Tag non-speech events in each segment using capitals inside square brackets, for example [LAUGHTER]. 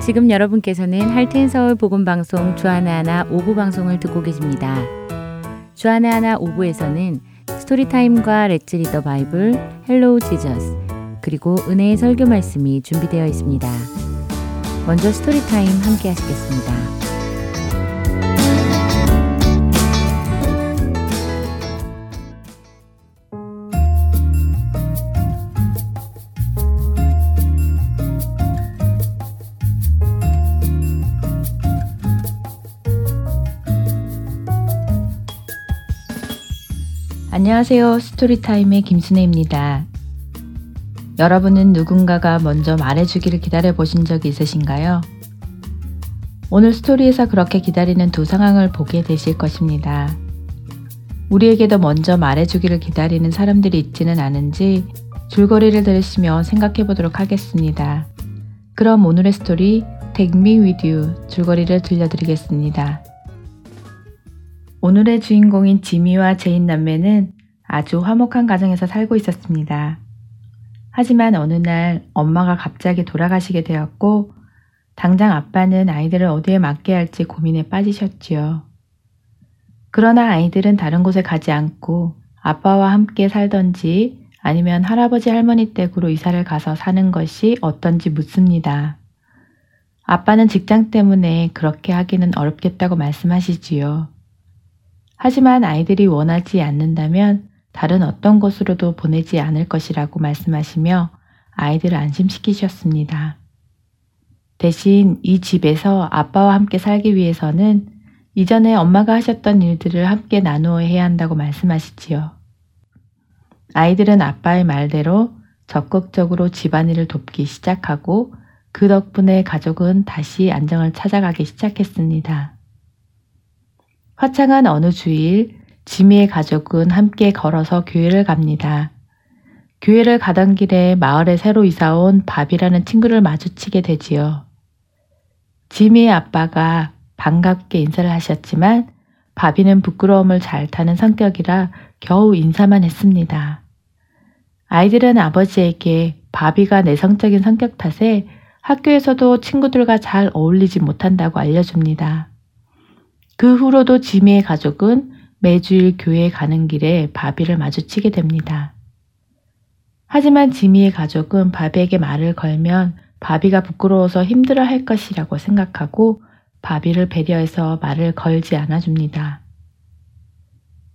지금 여러분께서는 할텐 서울 복음 방송 주안의 하나 오부 방송을 듣고 계십니다. 주안의 하나 오부에서는 Storytime과 Let's Read the Bible, Hello Jesus, 그리고 은혜의 설교 말씀이 준비되어 있습니다. 먼저 Storytime 함께 하시겠습니다. 안녕하세요. 스토리타임의 김순혜입니다. 여러분은 누군가가 먼저 말해주기를 기다려 보신 적이 있으신가요? 오늘 스토리에서 그렇게 기다리는 두 상황을 보게 되실 것입니다. 우리에게도 먼저 말해주기를 기다리는 사람들이 있지는 않은지 줄거리를 들으시며 생각해 보도록 하겠습니다. 그럼 오늘의 스토리 Take Me With You 줄거리를 들려드리겠습니다. 오늘의 주인공인 지미와 제인 남매는 아주 화목한 가정에서 살고 있었습니다. 하지만 어느 날 엄마가 갑자기 돌아가시게 되었고 당장 아빠는 아이들을 어디에 맡게 할지 고민에 빠지셨지요. 그러나 아이들은 다른 곳에 가지 않고 아빠와 함께 살던지 아니면 할아버지 할머니 댁으로 이사를 가서 사는 것이 어떤지 묻습니다. 아빠는 직장 때문에 그렇게 하기는 어렵겠다고 말씀하시지요. 하지만 아이들이 원하지 않는다면 다른 어떤 곳으로도 보내지 않을 것이라고 말씀하시며 아이들을 안심시키셨습니다. 대신 이 집에서 아빠와 함께 살기 위해서는 이전에 엄마가 하셨던 일들을 함께 나누어 해야 한다고 말씀하시지요. 아이들은 아빠의 말대로 적극적으로 집안일을 돕기 시작하고 그 덕분에 가족은 다시 안정을 찾아가기 시작했습니다. 화창한 어느 주일 지미의 가족은 함께 걸어서 교회를 갑니다. 교회를 가던 길에 마을에 새로 이사온 밥이라는 친구를 마주치게 되지요. 지미의 아빠가 반갑게 인사를 하셨지만 바비는 부끄러움을 잘 타는 성격이라 겨우 인사만 했습니다. 아이들은 아버지에게 바비가 내성적인 성격 탓에 학교에서도 친구들과 잘 어울리지 못한다고 알려줍니다. 그 후로도 지미의 가족은 매주일 교회에 가는 길에 바비를 마주치게 됩니다. 하지만 지미의 가족은 바비에게 말을 걸면 바비가 부끄러워서 힘들어 할 것이라고 생각하고 바비를 배려해서 말을 걸지 않아 줍니다.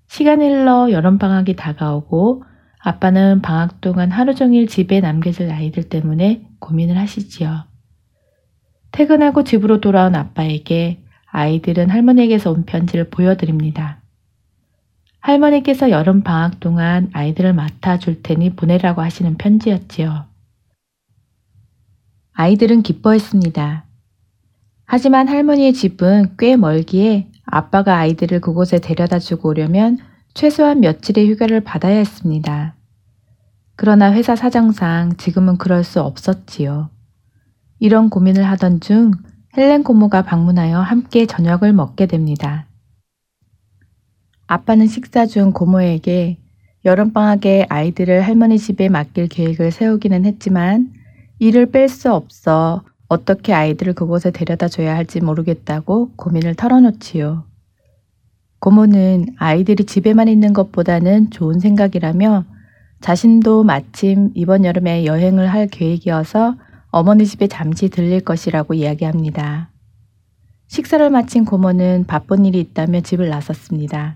시간이 흘러 여름방학이 다가오고 아빠는 방학 동안 하루 종일 집에 남겨질 아이들 때문에 고민을 하시지요. 퇴근하고 집으로 돌아온 아빠에게 아이들은 할머니에게서 온 편지를 보여드립니다. 할머니께서 여름 방학 동안 아이들을 맡아줄 테니 보내라고 하시는 편지였지요. 아이들은 기뻐했습니다. 하지만 할머니의 집은 꽤 멀기에 아빠가 아이들을 그곳에 데려다 주고 오려면 최소한 며칠의 휴가를 받아야 했습니다. 그러나 회사 사정상 지금은 그럴 수 없었지요. 이런 고민을 하던 중 헬렌 고모가 방문하여 함께 저녁을 먹게 됩니다. 아빠는 식사 중 고모에게 여름방학에 아이들을 할머니 집에 맡길 계획을 세우기는 했지만 일을 뺄수 없어 어떻게 아이들을 그곳에 데려다 줘야 할지 모르겠다고 고민을 털어놓지요. 고모는 아이들이 집에만 있는 것보다는 좋은 생각이라며 자신도 마침 이번 여름에 여행을 할 계획이어서 어머니 집에 잠시 들릴 것이라고 이야기합니다. 식사를 마친 고모는 바쁜 일이 있다며 집을 나섰습니다.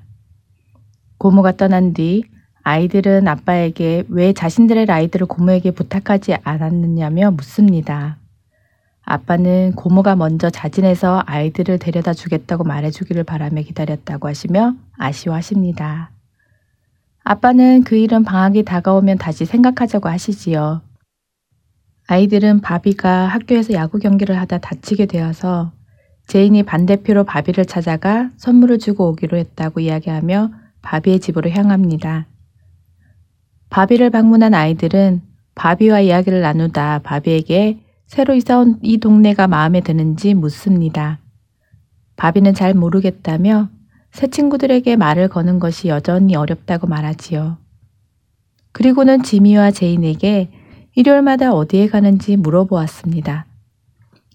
고모가 떠난 뒤 아이들은 아빠에게 왜 자신들의 아이들을 고모에게 부탁하지 않았느냐며 묻습니다. 아빠는 고모가 먼저 자진해서 아이들을 데려다 주겠다고 말해주기를 바라며 기다렸다고 하시며 아쉬워하십니다. 아빠는 그 일은 방학이 다가오면 다시 생각하자고 하시지요. 아이들은 바비가 학교에서 야구 경기를 하다 다치게 되어서 제인이 반대표로 바비를 찾아가 선물을 주고 오기로 했다고 이야기하며 바비의 집으로 향합니다. 바비를 방문한 아이들은 바비와 이야기를 나누다 바비에게 새로 이사온 이 동네가 마음에 드는지 묻습니다. 바비는 잘 모르겠다며 새 친구들에게 말을 거는 것이 여전히 어렵다고 말하지요. 그리고는 지미와 제인에게 일요일마다 어디에 가는지 물어보았습니다.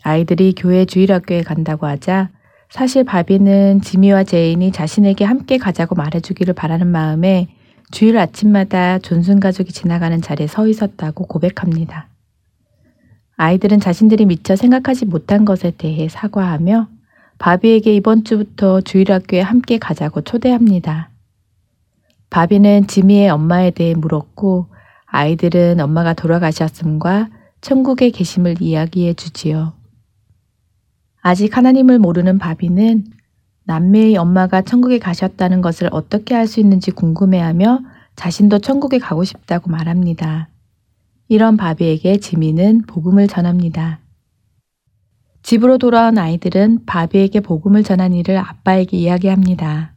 아이들이 교회 주일학교에 간다고 하자 사실 바비는 지미와 제인이 자신에게 함께 가자고 말해주기를 바라는 마음에 주일 아침마다 존슨 가족이 지나가는 자리에 서 있었다고 고백합니다. 아이들은 자신들이 미처 생각하지 못한 것에 대해 사과하며 바비에게 이번 주부터 주일 학교에 함께 가자고 초대합니다. 바비는 지미의 엄마에 대해 물었고 아이들은 엄마가 돌아가셨음과 천국에 계심을 이야기해 주지요. 아직 하나님을 모르는 바비는 남매의 엄마가 천국에 가셨다는 것을 어떻게 알 수 있는지 궁금해하며 자신도 천국에 가고 싶다고 말합니다. 이런 바비에게 지미는 복음을 전합니다. 집으로 돌아온 아이들은 바비에게 복음을 전한 일을 아빠에게 이야기합니다.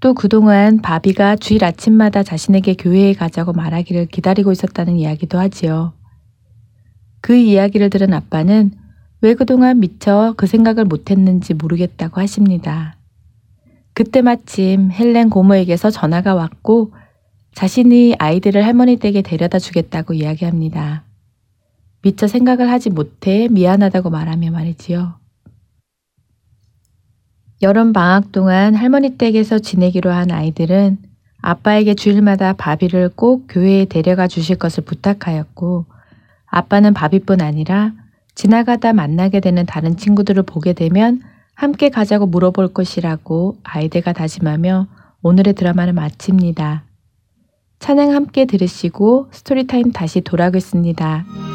또 그동안 바비가 주일 아침마다 자신에게 교회에 가자고 말하기를 기다리고 있었다는 이야기도 하지요. 그 이야기를 들은 아빠는 왜 그동안 미처 그 생각을 못했는지 모르겠다고 하십니다. 그때 마침 헬렌 고모에게서 전화가 왔고 자신이 아이들을 할머니 댁에 데려다 주겠다고 이야기합니다. 미처 생각을 하지 못해 미안하다고 말하며 말이지요. 여름 방학 동안 할머니 댁에서 지내기로 한 아이들은 아빠에게 주일마다 바비를 꼭 교회에 데려가 주실 것을 부탁하였고 아빠는 바비뿐 아니라 지나가다 만나게 되는 다른 친구들을 보게 되면 함께 가자고 물어볼 것이라고 아이들과 다짐하며 오늘의 드라마를 마칩니다. 찬양 함께 들으시고 스토리타임 다시 돌아오겠습니다.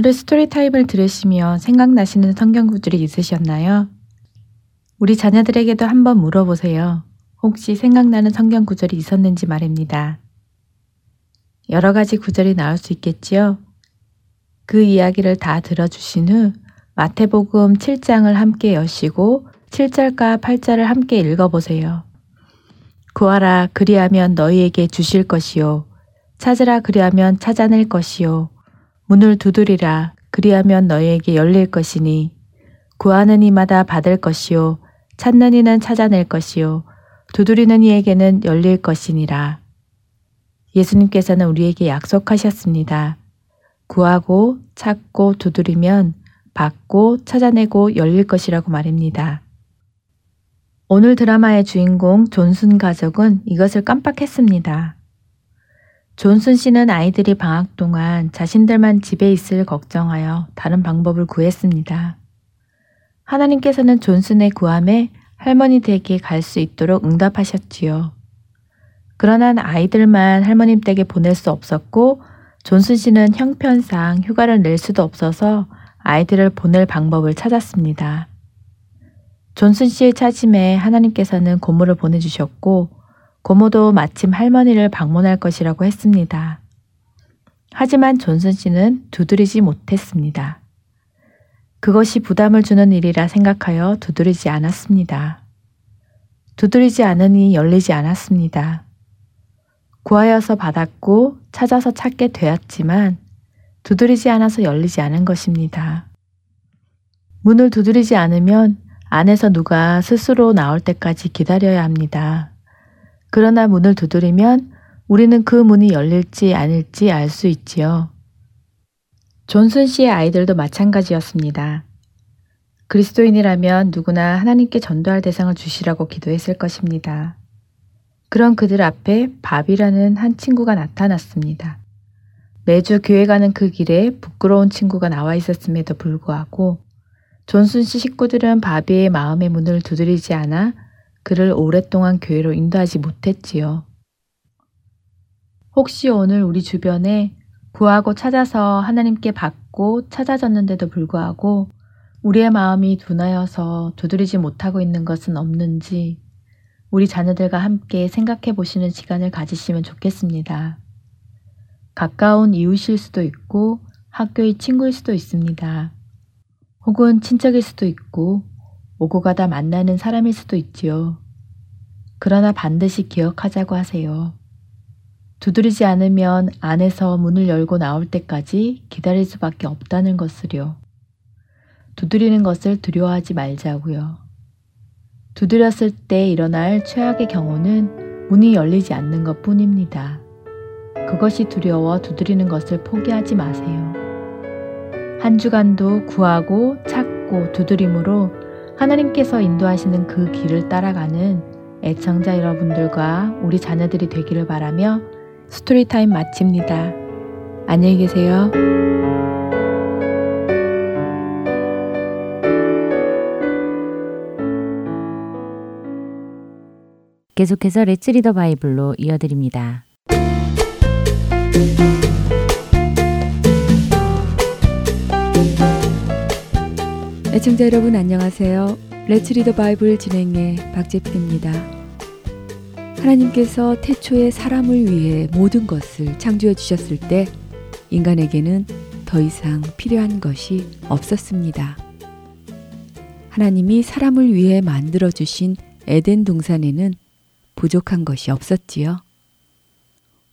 오늘의 스토리 타임을 들으시며 생각나시는 성경 구절이 있으셨나요? 우리 자녀들에게도 한번 물어보세요. 혹시 생각나는 성경 구절이 있었는지 말입니다. 여러 가지 구절이 나올 수 있겠지요? 그 이야기를 다 들어주신 후 마태복음 7장을 함께 여시고 7절과 8절을 함께 읽어보세요. 구하라 그리하면 너희에게 주실 것이요. 찾으라 그리하면 찾아낼 것이요. 문을 두드리라 그리하면 너희에게 열릴 것이니 구하는 이마다 받을 것이요. 찾는 이는 찾아낼 것이요. 두드리는 이에게는 열릴 것이니라. 예수님께서는 우리에게 약속하셨습니다. 구하고 찾고 두드리면 받고 찾아내고 열릴 것이라고 말입니다. 오늘 드라마의 주인공 존슨 가족은 이것을 깜빡했습니다. 존슨 씨는 아이들이 방학 동안 자신들만 집에 있을 걱정하여 다른 방법을 구했습니다. 하나님께서는 존슨의 구함에 할머니 댁에 갈 수 있도록 응답하셨지요. 그러나 아이들만 할머님 댁에 보낼 수 없었고 존슨 씨는 형편상 휴가를 낼 수도 없어서 아이들을 보낼 방법을 찾았습니다. 존슨 씨의 차짐에 하나님께서는 고모를 보내주셨고 고모도 마침 할머니를 방문할 것이라고 했습니다. 하지만 존슨 씨는 두드리지 못했습니다. 그것이 부담을 주는 일이라 생각하여 두드리지 않았습니다. 두드리지 않으니 열리지 않았습니다. 구하여서 받았고 찾아서 찾게 되었지만 두드리지 않아서 열리지 않은 것입니다. 문을 두드리지 않으면 안에서 누가 스스로 나올 때까지 기다려야 합니다. 그러나 문을 두드리면 우리는 그 문이 열릴지 아닐지 알 수 있지요. 존슨 씨의 아이들도 마찬가지였습니다. 그리스도인이라면 누구나 하나님께 전도할 대상을 주시라고 기도했을 것입니다. 그런 그들 앞에 밥이라는 한 친구가 나타났습니다. 매주 교회 가는 그 길에 부끄러운 친구가 나와 있었음에도 불구하고 존슨 씨 식구들은 바비의 마음의 문을 두드리지 않아 그를 오랫동안 교회로 인도하지 못했지요. 혹시 오늘 우리 주변에 구하고 찾아서 하나님께 받고 찾아졌는데도 불구하고 우리의 마음이 둔하여서 두드리지 못하고 있는 것은 없는지 우리 자녀들과 함께 생각해 보시는 시간을 가지시면 좋겠습니다. 가까운 이웃일 수도 있고 학교의 친구일 수도 있습니다. 혹은 친척일 수도 있고 오고 가다 만나는 사람일 수도 있지요. 그러나 반드시 기억하자고 하세요. 두드리지 않으면 안에서 문을 열고 나올 때까지 기다릴 수밖에 없다는 것을요. 두드리는 것을 두려워하지 말자고요. 두드렸을 때 일어날 최악의 경우는 문이 열리지 않는 것 뿐입니다. 그것이 두려워 두드리는 것을 포기하지 마세요. 한 주간도 구하고 찾고 두드림으로 하나님께서 인도하시는 그 길을 따라가는 애청자 여러분들과 우리 자녀들이 되기를 바라며 스토리타임 마칩니다. 안녕히 계세요. 계속해서 Let's Read the Bible로 이어드립니다. 애청자 여러분 안녕하세요. Let's Read the Bible 진행의 박재필입니다. 하나님께서 태초에 사람을 위해 모든 것을 창조해 주셨을 때 인간에게는 더 이상 필요한 것이 없었습니다. 하나님이 사람을 위해 만들어 주신 에덴 동산에는 부족한 것이 없었지요.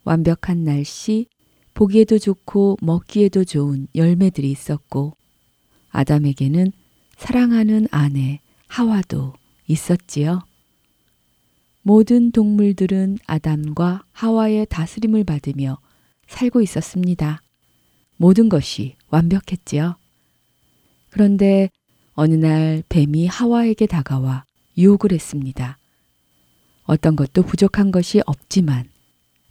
완벽한 날씨, 보기에도 좋고 먹기에도 좋은 열매들이 있었고, 아담에게는 사랑하는 아내 하와도 있었지요. 모든 동물들은 아담과 하와의 다스림을 받으며 살고 있었습니다. 모든 것이 완벽했지요. 그런데 어느 날 뱀이 하와에게 다가와 유혹을 했습니다. 어떤 것도 부족한 것이 없지만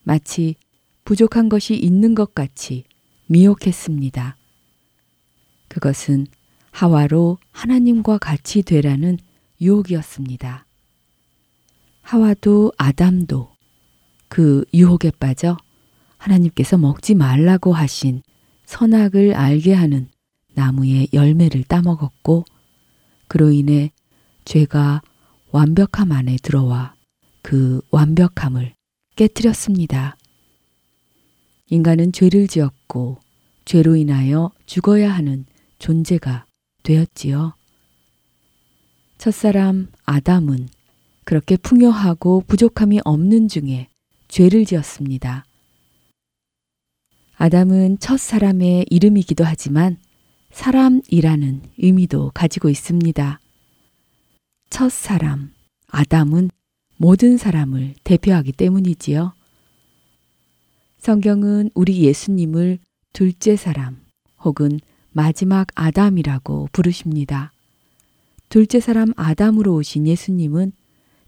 마치 부족한 것이 있는 것 같이 미혹했습니다. 그것은 하와로 하나님과 같이 되라는 유혹이었습니다. 하와도 아담도 그 유혹에 빠져 하나님께서 먹지 말라고 하신 선악을 알게 하는 나무의 열매를 따먹었고 그로 인해 죄가 완벽함 안에 들어와 그 완벽함을 깨뜨렸습니다. 인간은 죄를 지었고 죄로 인하여 죽어야 하는 존재가 되었지요. 첫사람 아담은 그렇게 풍요하고 부족함이 없는 중에 죄를 지었습니다. 아담은 첫 사람의 이름이기도 하지만 사람이라는 의미도 가지고 있습니다. 첫 사람, 아담은 모든 사람을 대표하기 때문이지요. 성경은 우리 예수님을 둘째 사람 혹은 마지막 아담이라고 부르십니다. 둘째 사람 아담으로 오신 예수님은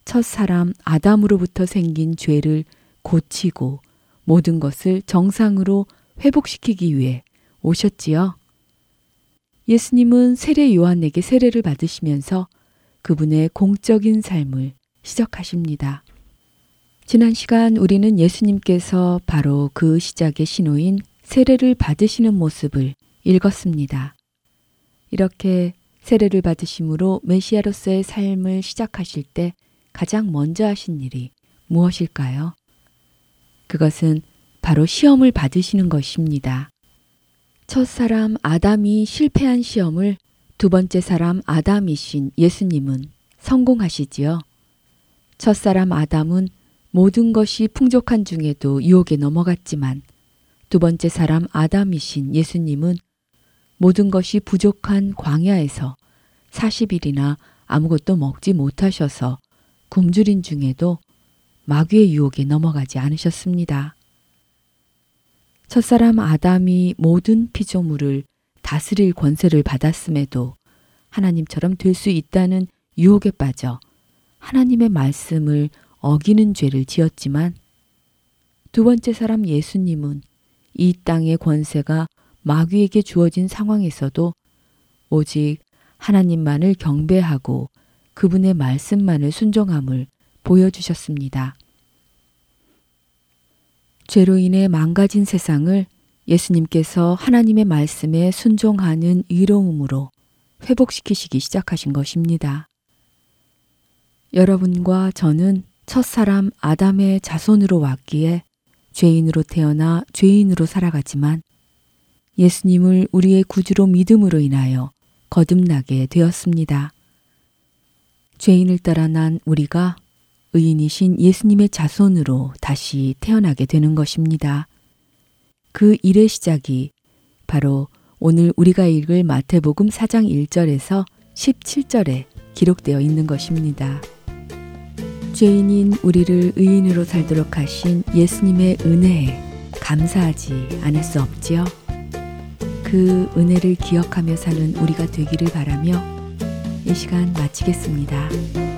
첫 사람 아담으로부터 생긴 죄를 고치고 모든 것을 정상으로 회복시키기 위해 오셨지요. 예수님은 세례 요한에게 세례를 받으시면서 그분의 공적인 삶을 시작하십니다. 지난 시간 우리는 예수님께서 바로 그 시작의 신호인 세례를 받으시는 모습을 읽었습니다. 이렇게 세례를 받으심으로 메시아로서의 삶을 시작하실 때 가장 먼저 하신 일이 무엇일까요? 그것은 바로 시험을 받으시는 것입니다. 첫 사람 아담이 실패한 시험을 두 번째 사람 아담이신 예수님은 성공하시지요. 첫 사람 아담은 모든 것이 풍족한 중에도 유혹에 넘어갔지만 두 번째 사람 아담이신 예수님은 모든 것이 부족한 광야에서 40일이나 아무것도 먹지 못하셔서 굶주린 중에도 마귀의 유혹에 넘어가지 않으셨습니다. 첫사람 아담이 모든 피조물을 다스릴 권세를 받았음에도 하나님처럼 될 수 있다는 유혹에 빠져 하나님의 말씀을 어기는 죄를 지었지만 두 번째 사람 예수님은 이 땅의 권세가 마귀에게 주어진 상황에서도 오직 하나님만을 경배하고 그분의 말씀만을 순종함을 보여주셨습니다. 죄로 인해 망가진 세상을 예수님께서 하나님의 말씀에 순종하는 의로움으로 회복시키시기 시작하신 것입니다. 여러분과 저는 첫사람 아담의 자손으로 왔기에 죄인으로 태어나 죄인으로 살아가지만 예수님을 우리의 구주로 믿음으로 인하여 거듭나게 되었습니다. 죄인을 따라 난 우리가 의인이신 예수님의 자손으로 다시 태어나게 되는 것입니다. 그 일의 시작이 바로 오늘 우리가 읽을 마태복음 4장 1절에서 17절에 기록되어 있는 것입니다. 죄인인 우리를 의인으로 살도록 하신 예수님의 은혜에 감사하지 않을 수 없지요. 그 은혜를 기억하며 사는 우리가 되기를 바라며 이 시간 마치겠습니다.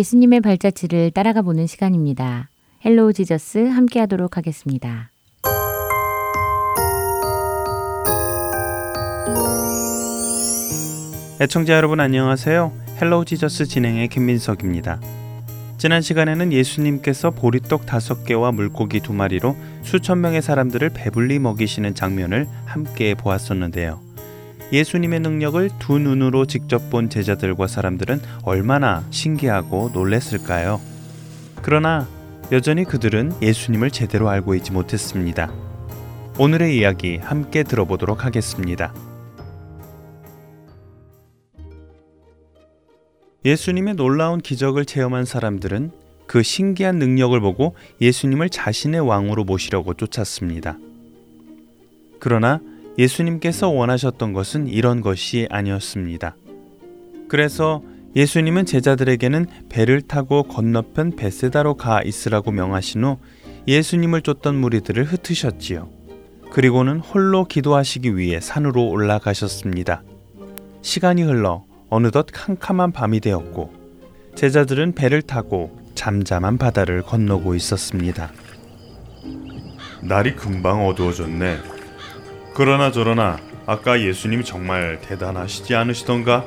예수님의 발자취를 따라가 보는 시간입니다. Hello Jesus 함께 하도록 하겠습니다. 애청자 여러분 안녕하세요. Hello Jesus 진행의 김민석입니다. 지난 시간에는 예수님께서 보리떡 다섯 개와 물고기 두 마리로 수천 명의 사람들을 배불리 먹이시는 장면을 함께 보았었는데요. 예수님의 능력을 두 눈으로 직접 본 제자들과 사람들은 얼마나 신기하고 놀랬을까요? 그러나 여전히 그들은 예수님을 제대로 알고 있지 못했습니다. 오늘의 이야기 함께 들어보도록 하겠습니다. 예수님의 놀라운 기적을 체험한 사람들은 그 신기한 능력을 보고 예수님을 자신의 왕으로 모시려고 쫓았습니다. 그러나 예수님께서 원하셨던 것은 이런 것이 아니었습니다. 그래서 예수님은 제자들에게는 배를 타고 건너편 베세다로 가 있으라고 명하신 후 예수님을 쫓던 무리들을 흩으셨지요. 그리고는 홀로 기도하시기 위해 산으로 올라가셨습니다. 시간이 흘러 어느덧 캄캄한 밤이 되었고 제자들은 배를 타고 잠잠한 바다를 건너고 있었습니다. 날이 금방 어두워졌네. 그러나 저러나 아까 예수님 정말 대단하시지 않으시던가?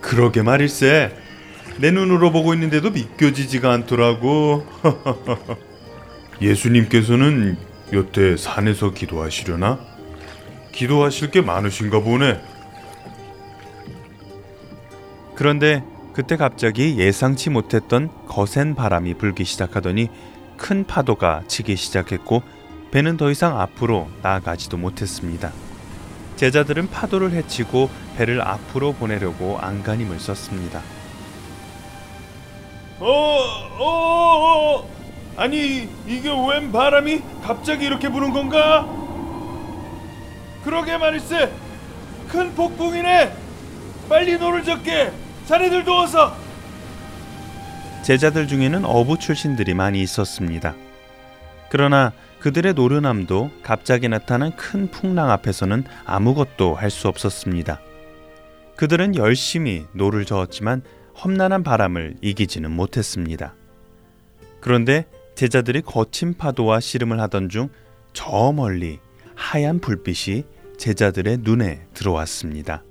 그러게 말일세. 내 눈으로 보고 있는데도 믿겨지지가 않더라고. [LAUGHS] 예수님께서는 여태 산에서 기도하시려나? 기도하실 게 많으신가 보네. 그런데 그때 갑자기 예상치 못했던 거센 바람이 불기 시작하더니 큰 파도가 치기 시작했고 배는 더 이상 앞으로 나아가지도 못했습니다. 제자들은 파도를 헤치고 배를 앞으로 보내려고 안간힘을 썼습니다. 어, 어, 어, 아니 이게 웬 바람이 갑자기 이렇게 부는 건가? 그러게 말일세. 큰 폭풍이네. 빨리 노를 젓게. 자네들도 어서. 제자들 중에는 어부 출신들이 많이 있었습니다. 그러나 그들의 노련함도 갑자기 나타난 큰 풍랑 앞에서는 아무것도 할 수 없었습니다. 그들은 열심히 노를 저었지만 험난한 바람을 이기지는 못했습니다. 그런데 제자들이 거친 파도와 씨름을 하던 중 저 멀리 하얀 불빛이 제자들의 눈에 들어왔습니다.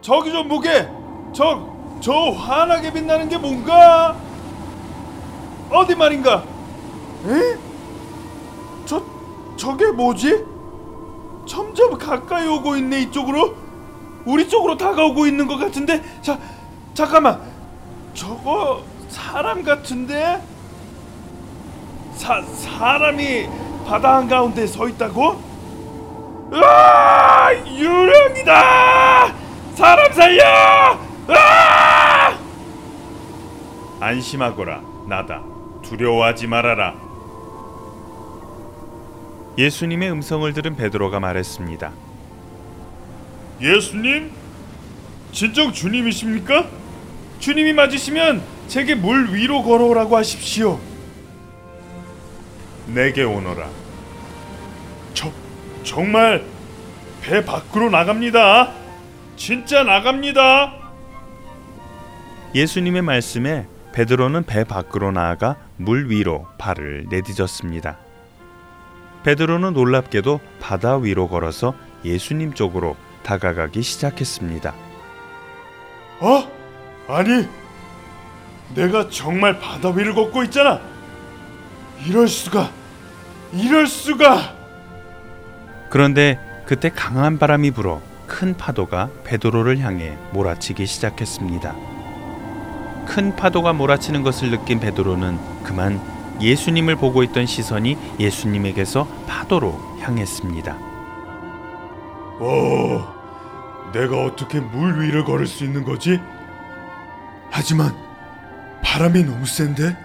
저기 좀 보게. 저, 저 환하게 빛나는 게 뭔가? 어디 말인가? 에? 저, 저게 뭐지? 점점 가까이 오고 있네 이쪽으로. 우리 쪽으로 다가오고 있는 것 같은데. 자, 잠깐만. 저거 사람 같은데? 사 사람이 바다 한 가운데 서 있다고? 으아! 유령이다! 사람 살려! 으아! 안심하거라, 나다. 두려워하지 말아라. 예수님의 음성을 들은 베드로가 말했습니다. 예수님? 진정 주님이십니까? 주님이 맞으시면 제게 물 위로 걸어오라고 하십시오. 내게 오너라. 저 정말 배 밖으로 나갑니다. 진짜 나갑니다. 예수님의 말씀에 베드로는 배 밖으로 나아가 물 위로 발을 내딛었습니다. 베드로는 놀랍게도 바다 위로 걸어서 예수님 쪽으로 다가가기 시작했습니다. 어? 아니, 내가 정말 바다 위를 걷고 있잖아. 이럴 수가, 이럴 수가. 그런데 그때 강한 바람이 불어 큰 파도가 베드로를 향해 몰아치기 시작했습니다. 큰 파도가 몰아치는 것을 느낀 베드로는 그만 예수님을 보고 있던 시선이 예수님에게서 파도로 향했습니다. 오, 내가 어떻게 물 위를 걸을 수 있는 거지? 하지만 바람이 너무 센데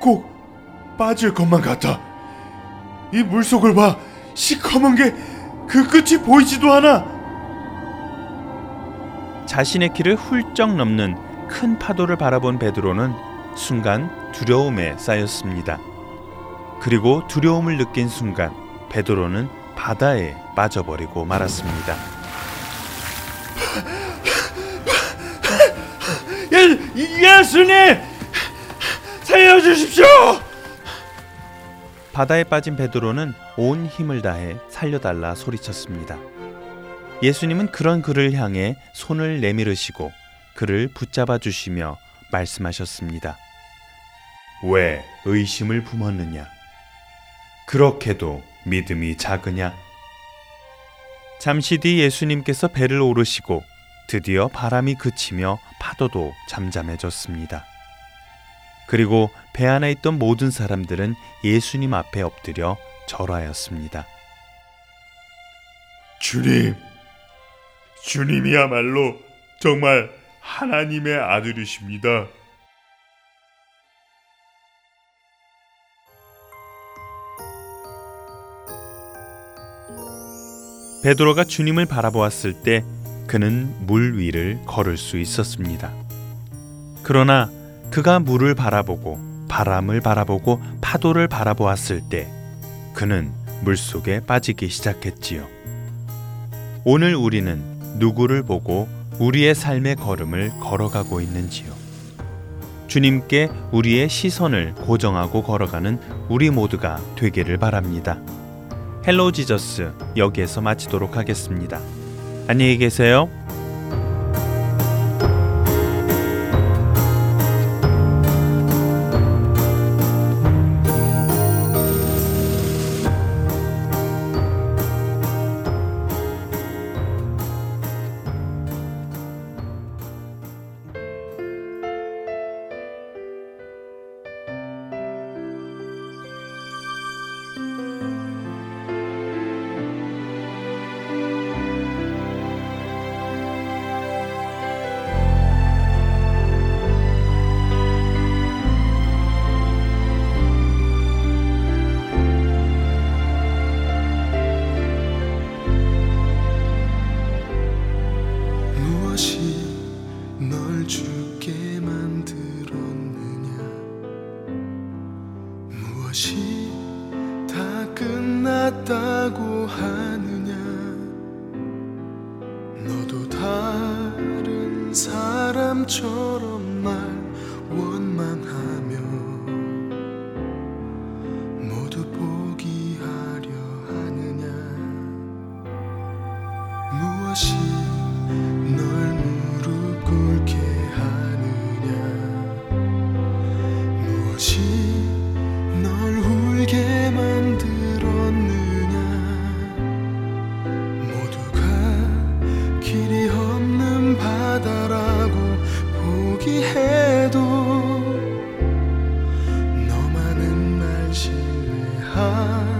꼭 빠질 것만 같아. 이 물속을 봐, 시커먼 게 그 끝이 보이지도 않아. 자신의 키를 훌쩍 넘는 큰 파도를 바라본 베드로는 순간 두려움에 쌓였습니다. 그리고 두려움을 느낀 순간 베드로는 바다에 빠져버리고 말았습니다. 예, 예수님 살려주십시오. 바다에 빠진 베드로는 온 힘을 다해 살려달라 소리쳤습니다. 예수님은 그런 그를 향해 손을 내밀으시고 그를 붙잡아 주시며 말씀하셨습니다. 왜 의심을 품었느냐? 그렇게도 믿음이 작으냐? 잠시 뒤 예수님께서 배를 오르시고 드디어 바람이 그치며 파도도 잠잠해졌습니다. 그리고 배 안에 있던 모든 사람들은 예수님 앞에 엎드려 절하였습니다. 주님, 주님이야말로 정말 하나님의 아들이십니다. 베드로가 주님을 바라보았을 때 그는 물 위를 걸을 수 있었습니다. 그러나 그가 물을 바라보고 바람을 바라보고 파도를 바라보았을 때 그는 물 속에 빠지기 시작했지요. 오늘 우리는 누구를 보고 우리의 삶의 걸음을 걸어가고 있는지요. 주님께 우리의 시선을 고정하고 걸어가는 우리 모두가 되기를 바랍니다. Hello Jesus 여기에서 마치도록 하겠습니다. 안녕히 계세요. 그래도 너만은 날 신뢰한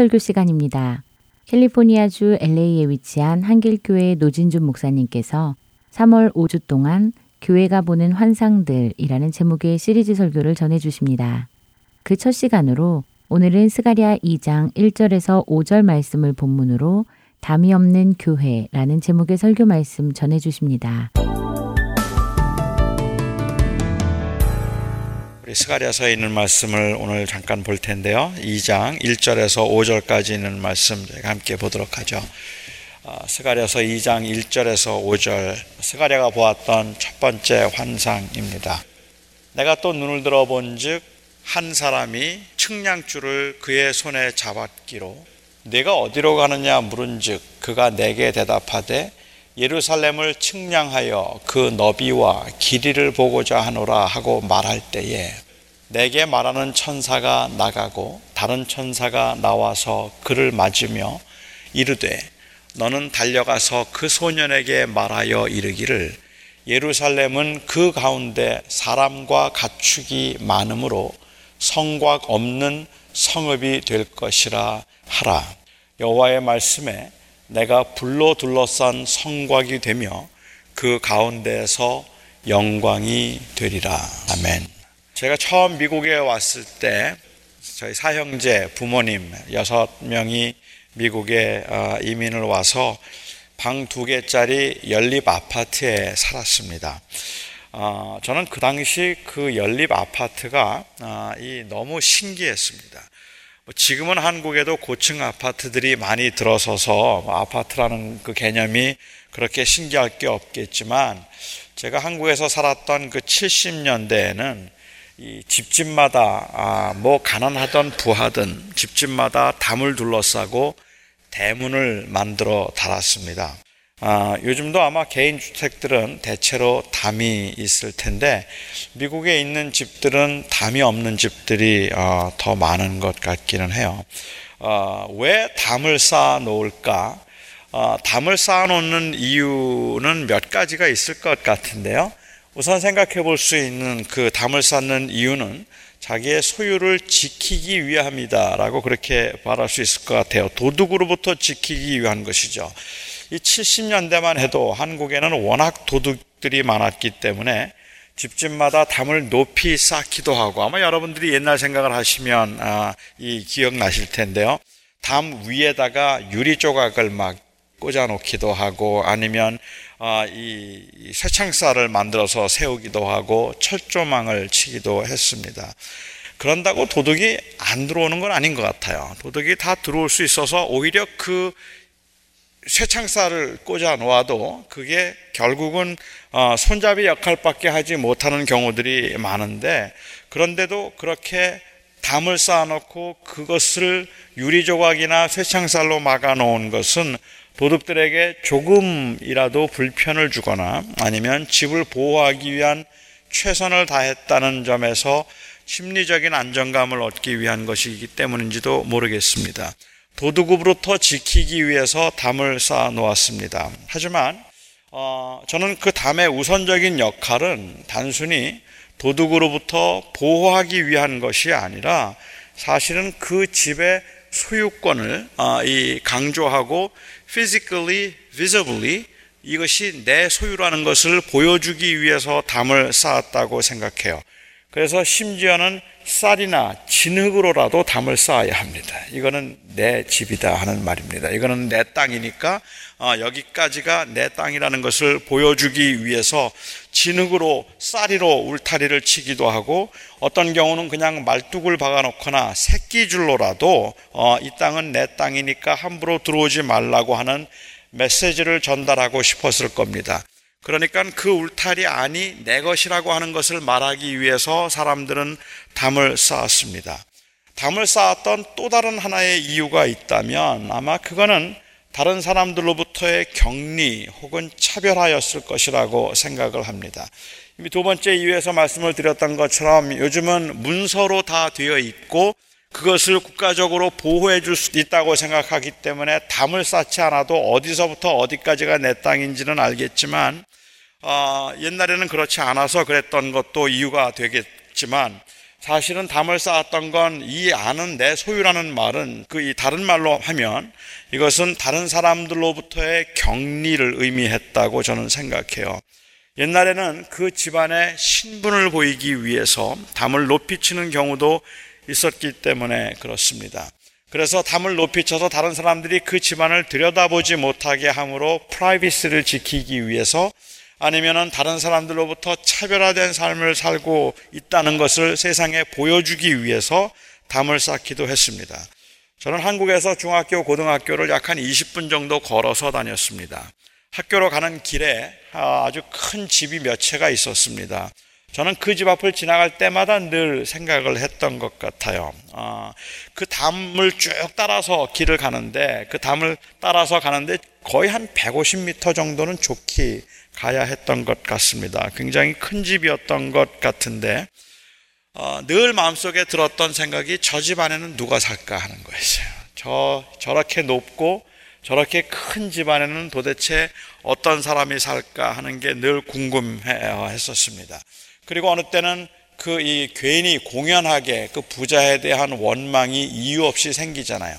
설교 시간입니다. 캘리포니아주 LA에 위치한 한길교회 노진준 목사님께서 3월 5주 동안 교회가 보는 환상들이라는 제목의 시리즈 설교를 전해 주십니다. 그 첫 시간으로 오늘은 스가리아 2장 1절에서 5절 말씀을 본문으로 담이 없는 교회라는 제목의 설교 말씀 전해 주십니다. 스가랴서에 있는 말씀을 오늘 잠깐 볼 텐데요. 2장 1절에서 5절까지 있는 말씀 저희가 함께 보도록 하죠. 어, 스가랴서 2장 1절에서 5절 스가랴가 보았던 첫 번째 환상입니다. 내가 또 눈을 들어 본즉 한 사람이 측량줄을 그의 손에 잡았기로 내가 어디로 가느냐 물은즉 그가 내게 대답하되 예루살렘을 측량하여 그 너비와 길이를 보고자 하노라 하고 말할 때에 내게 말하는 천사가 나가고 다른 천사가 나와서 그를 맞으며 이르되 너는 달려가서 그 소년에게 말하여 이르기를 예루살렘은 그 가운데 사람과 가축이 많으므로 성곽 없는 성읍이 될 것이라 하라. 여호와의 말씀에 내가 불로 둘러싼 성곽이 되며 그 가운데에서 영광이 되리라. 아멘. 제가 처음 미국에 왔을 때 저희 사형제 부모님 여섯 명이 미국에 어, 이민을 와서 방 두 개짜리 연립 아파트에 살았습니다. 어, 저는 그 당시 그 연립 아파트가 어, 너무 신기했습니다. 뭐 지금은 한국에도 고층 아파트들이 많이 들어서서 뭐 아파트라는 그 개념이 그렇게 신기할 게 없겠지만 제가 한국에서 살았던 그 70년대에는 이 집집마다 아, 뭐 가난하던 부하든 집집마다 담을 둘러싸고 대문을 만들어 달았습니다. 아, 요즘도 아마 개인 주택들은 대체로 담이 있을 텐데 미국에 있는 집들은 담이 없는 집들이 어, 더 많은 것 같기는 해요. 어, 왜 담을 쌓아 놓을까? 어, 담을 쌓아 놓는 이유는 몇 가지가 있을 것 같은데요. 우선 생각해 볼 수 있는 그 담을 쌓는 이유는 자기의 소유를 지키기 위함이다라고 그렇게 말할 수 있을 것 같아요. 도둑으로부터 지키기 위한 것이죠. 이 70년대만 해도 한국에는 워낙 도둑들이 많았기 때문에 집집마다 담을 높이 쌓기도 하고 아마 여러분들이 옛날 생각을 하시면 아, 이 기억 나실 텐데요. 담 위에다가 유리 조각을 막 꽂아 놓기도 하고 아니면 아, 이 쇠창살을 만들어서 세우기도 하고 철조망을 치기도 했습니다. 그런다고 도둑이 안 들어오는 건 아닌 것 같아요. 도둑이 다 들어올 수 있어서 오히려 그 쇠창살을 꽂아 놓아도 그게 결국은 어, 손잡이 역할밖에 하지 못하는 경우들이 많은데 그런데도 그렇게 담을 쌓아놓고 그것을 유리 조각이나 쇠창살로 막아 놓은 것은 도둑들에게 조금이라도 불편을 주거나 아니면 집을 보호하기 위한 최선을 다했다는 점에서 심리적인 안정감을 얻기 위한 것이기 때문인지도 모르겠습니다. 도둑으로부터 지키기 위해서 담을 쌓아 놓았습니다. 하지만 어, 저는 그 담의 우선적인 역할은 단순히 도둑으로부터 보호하기 위한 것이 아니라 사실은 그 집의 소유권을 아, 이 강조하고 physically, visibly 이것이 내 소유라는 것을 보여주기 위해서 담을 쌓았다고 생각해요. 그래서 심지어는 쌀이나 진흙으로라도 담을 쌓아야 합니다. 이거는 내 집이다 하는 말입니다. 이거는 내 땅이니까 어, 여기까지가 내 땅이라는 것을 보여주기 위해서 진흙으로 쌀이로 울타리를 치기도 하고 어떤 경우는 그냥 말뚝을 박아놓거나 새끼줄로라도 어, 이 땅은 내 땅이니까 함부로 들어오지 말라고 하는 메시지를 전달하고 싶었을 겁니다. 그러니까 그 울타리 안이 내 것이라고 하는 것을 말하기 위해서 사람들은 담을 쌓았습니다. 담을 쌓았던 또 다른 하나의 이유가 있다면 아마 그거는 다른 사람들로부터의 격리 혹은 차별하였을 것이라고 생각을 합니다. 이미 두 번째 이유에서 말씀을 드렸던 것처럼 요즘은 문서로 다 되어 있고 그것을 국가적으로 보호해 줄 수 있다고 생각하기 때문에 담을 쌓지 않아도 어디서부터 어디까지가 내 땅인지는 알겠지만 어, 옛날에는 그렇지 않아서 그랬던 것도 이유가 되겠지만 사실은 담을 쌓았던 건이 안은 내 소유라는 말은 그 이 다른 말로 하면 이것은 다른 사람들로부터의 격리를 의미했다고 저는 생각해요. 옛날에는 그 집안의 신분을 보이기 위해서 담을 높이 치는 경우도 있었기 때문에 그렇습니다. 그래서 담을 높이 쳐서 다른 사람들이 그 집안을 들여다보지 못하게 함으로 프라이비스를 지키기 위해서 아니면은 다른 사람들로부터 차별화된 삶을 살고 있다는 것을 세상에 보여주기 위해서 담을 쌓기도 했습니다. 저는 한국에서 중학교, 고등학교를 약 한 20분 정도 걸어서 다녔습니다. 학교로 가는 길에 아주 큰 집이 몇 채가 있었습니다. 저는 그 집 앞을 지나갈 때마다 늘 생각을 했던 것 같아요. 아, 그 담을 쭉 따라서 길을 가는데 그 담을 따라서 가는데 거의 한 150m 정도는 좋게 가야 했던 것 같습니다. 굉장히 큰 집이었던 것 같은데 어, 늘 마음속에 들었던 생각이 저 집 안에는 누가 살까 하는 거였어요. 저 저렇게 높고 저렇게 큰 집 안에는 도대체 어떤 사람이 살까 하는 게 늘 궁금했었습니다. 그리고 어느 때는 그 이 괜히 공연하게 그 부자에 대한 원망이 이유 없이 생기잖아요.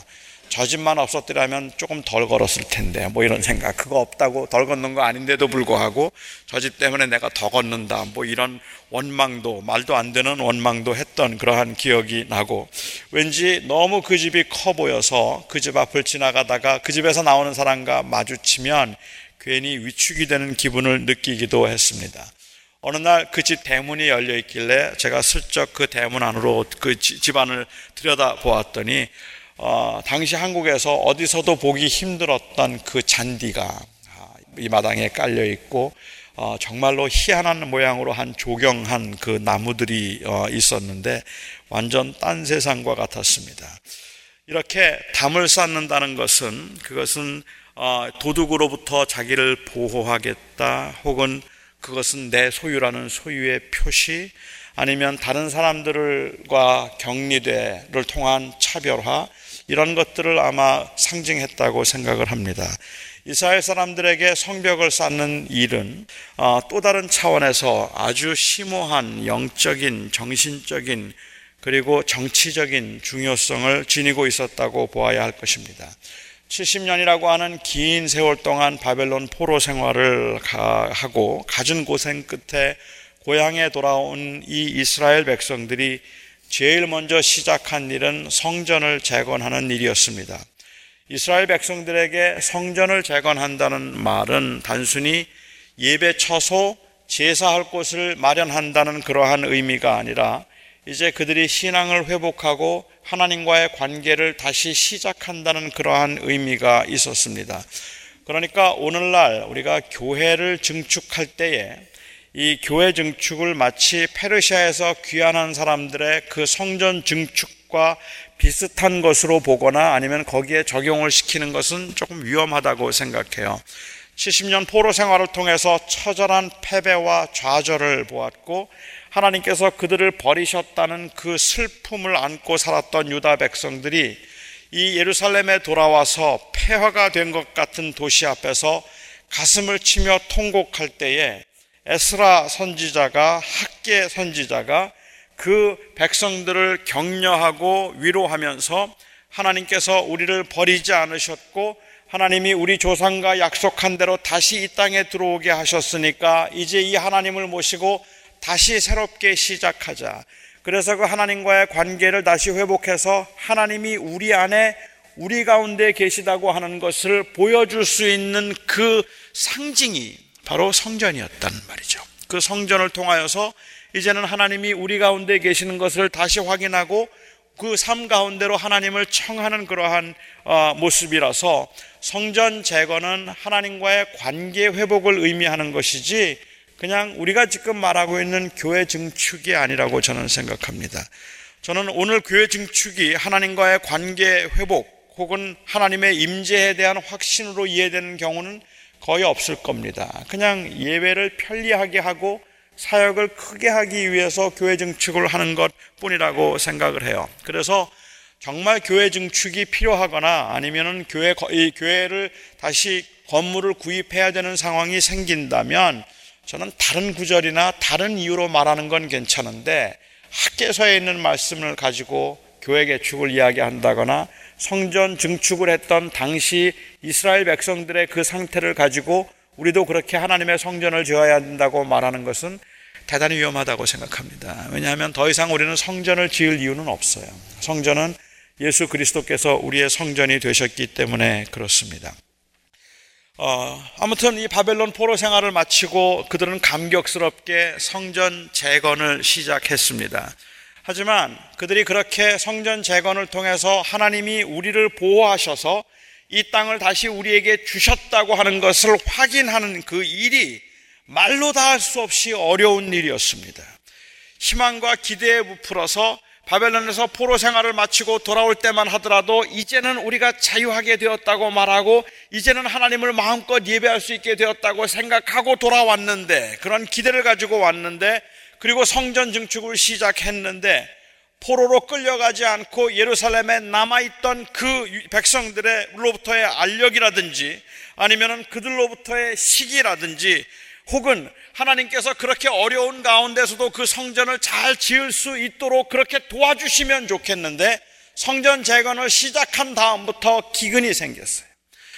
저 집만 없었더라면 조금 덜 걸었을 텐데 뭐 이런 생각 그거 없다고 덜 걷는 거 아닌데도 불구하고 저 집 때문에 내가 더 걷는다 뭐 이런 원망도 말도 안 되는 원망도 했던 그러한 기억이 나고 왠지 너무 그 집이 커 보여서 그 집 앞을 지나가다가 그 집에서 나오는 사람과 마주치면 괜히 위축이 되는 기분을 느끼기도 했습니다. 어느 날 그 집 대문이 열려 있길래 제가 슬쩍 그 대문 안으로 그 집안을 들여다 보았더니 어, 당시 한국에서 어디서도 보기 힘들었던 그 잔디가 아, 이 마당에 깔려 있고 어, 정말로 희한한 모양으로 한 조경한 그 나무들이 어, 있었는데 완전 딴 세상과 같았습니다. 이렇게 담을 쌓는다는 것은 그것은 어, 도둑으로부터 자기를 보호하겠다 혹은 그것은 내 소유라는 소유의 표시 아니면 다른 사람들과 격리대를 통한 차별화 이런 것들을 아마 상징했다고 생각을 합니다. 이스라엘 사람들에게 성벽을 쌓는 일은 어, 또 다른 차원에서 아주 심오한 영적인, 정신적인, 그리고 정치적인 중요성을 지니고 있었다고 보아야 할 것입니다. 70년이라고 하는 긴 세월 동안 바벨론 포로 생활을 하고 갖은 고생 끝에 고향에 돌아온 이 이스라엘 백성들이 제일 먼저 시작한 일은 성전을 재건하는 일이었습니다. 이스라엘 백성들에게 성전을 재건한다는 말은 단순히 예배 처소, 제사할 곳을 마련한다는 그러한 의미가 아니라 이제 그들이 신앙을 회복하고 하나님과의 관계를 다시 시작한다는 그러한 의미가 있었습니다. 그러니까 오늘날 우리가 교회를 증축할 때에 이 교회 증축을 마치 페르시아에서 귀환한 사람들의 그 성전 증축과 비슷한 것으로 보거나 아니면 거기에 적용을 시키는 것은 조금 위험하다고 생각해요. 70년 포로 생활을 통해서 처절한 패배와 좌절을 보았고 하나님께서 그들을 버리셨다는 그 슬픔을 안고 살았던 유다 백성들이 이 예루살렘에 돌아와서 폐허가 된 것 같은 도시 앞에서 가슴을 치며 통곡할 때에 에스라 선지자가 학계 선지자가 그 백성들을 격려하고 위로하면서 하나님께서 우리를 버리지 않으셨고 하나님이 우리 조상과 약속한 대로 다시 이 땅에 들어오게 하셨으니까 이제 이 하나님을 모시고 다시 새롭게 시작하자. 그래서 그 하나님과의 관계를 다시 회복해서 하나님이 우리 안에 우리 가운데 계시다고 하는 것을 보여줄 수 있는 그 상징이 바로 성전이었단 말이죠. 그 성전을 통하여서 이제는 하나님이 우리 가운데 계시는 것을 다시 확인하고 그 삶 가운데로 하나님을 청하는 그러한 어, 모습이라서 성전 재건은 하나님과의 관계 회복을 의미하는 것이지 그냥 우리가 지금 말하고 있는 교회 증축이 아니라고 저는 생각합니다. 저는 오늘 교회 증축이 하나님과의 관계 회복 혹은 하나님의 임재에 대한 확신으로 이해되는 경우는 거의 없을 겁니다. 그냥 예배를 편리하게 하고 사역을 크게 하기 위해서 교회 증축을 하는 것 뿐이라고 생각을 해요. 그래서 정말 교회 증축이 필요하거나 아니면은 교회, 이 교회를 다시 건물을 구입해야 되는 상황이 생긴다면 저는 다른 구절이나 다른 이유로 말하는 건 괜찮은데 학계서에 있는 말씀을 가지고 교회 개축을 이야기한다거나 성전 증축을 했던 당시 이스라엘 백성들의 그 상태를 가지고 우리도 그렇게 하나님의 성전을 지어야 한다고 말하는 것은 대단히 위험하다고 생각합니다. 왜냐하면 더 이상 우리는 성전을 지을 이유는 없어요. 성전은 예수 그리스도께서 우리의 성전이 되셨기 때문에 그렇습니다. 어, 아무튼 이 바벨론 포로 생활을 마치고 그들은 감격스럽게 성전 재건을 시작했습니다. 하지만 그들이 그렇게 성전 재건을 통해서 하나님이 우리를 보호하셔서 이 땅을 다시 우리에게 주셨다고 하는 것을 확인하는 그 일이 말로 다 할 수 없이 어려운 일이었습니다. 희망과 기대에 부풀어서 바벨론에서 포로 생활을 마치고 돌아올 때만 하더라도 이제는 우리가 자유하게 되었다고 말하고 이제는 하나님을 마음껏 예배할 수 있게 되었다고 생각하고 돌아왔는데 그런 기대를 가지고 왔는데 그리고 성전 증축을 시작했는데 포로로 끌려가지 않고 예루살렘에 남아있던 그 백성들로부터의 알력이라든지 아니면은 그들로부터의 시기라든지 혹은 하나님께서 그렇게 어려운 가운데서도 그 성전을 잘 지을 수 있도록 그렇게 도와주시면 좋겠는데 성전 재건을 시작한 다음부터 기근이 생겼어요.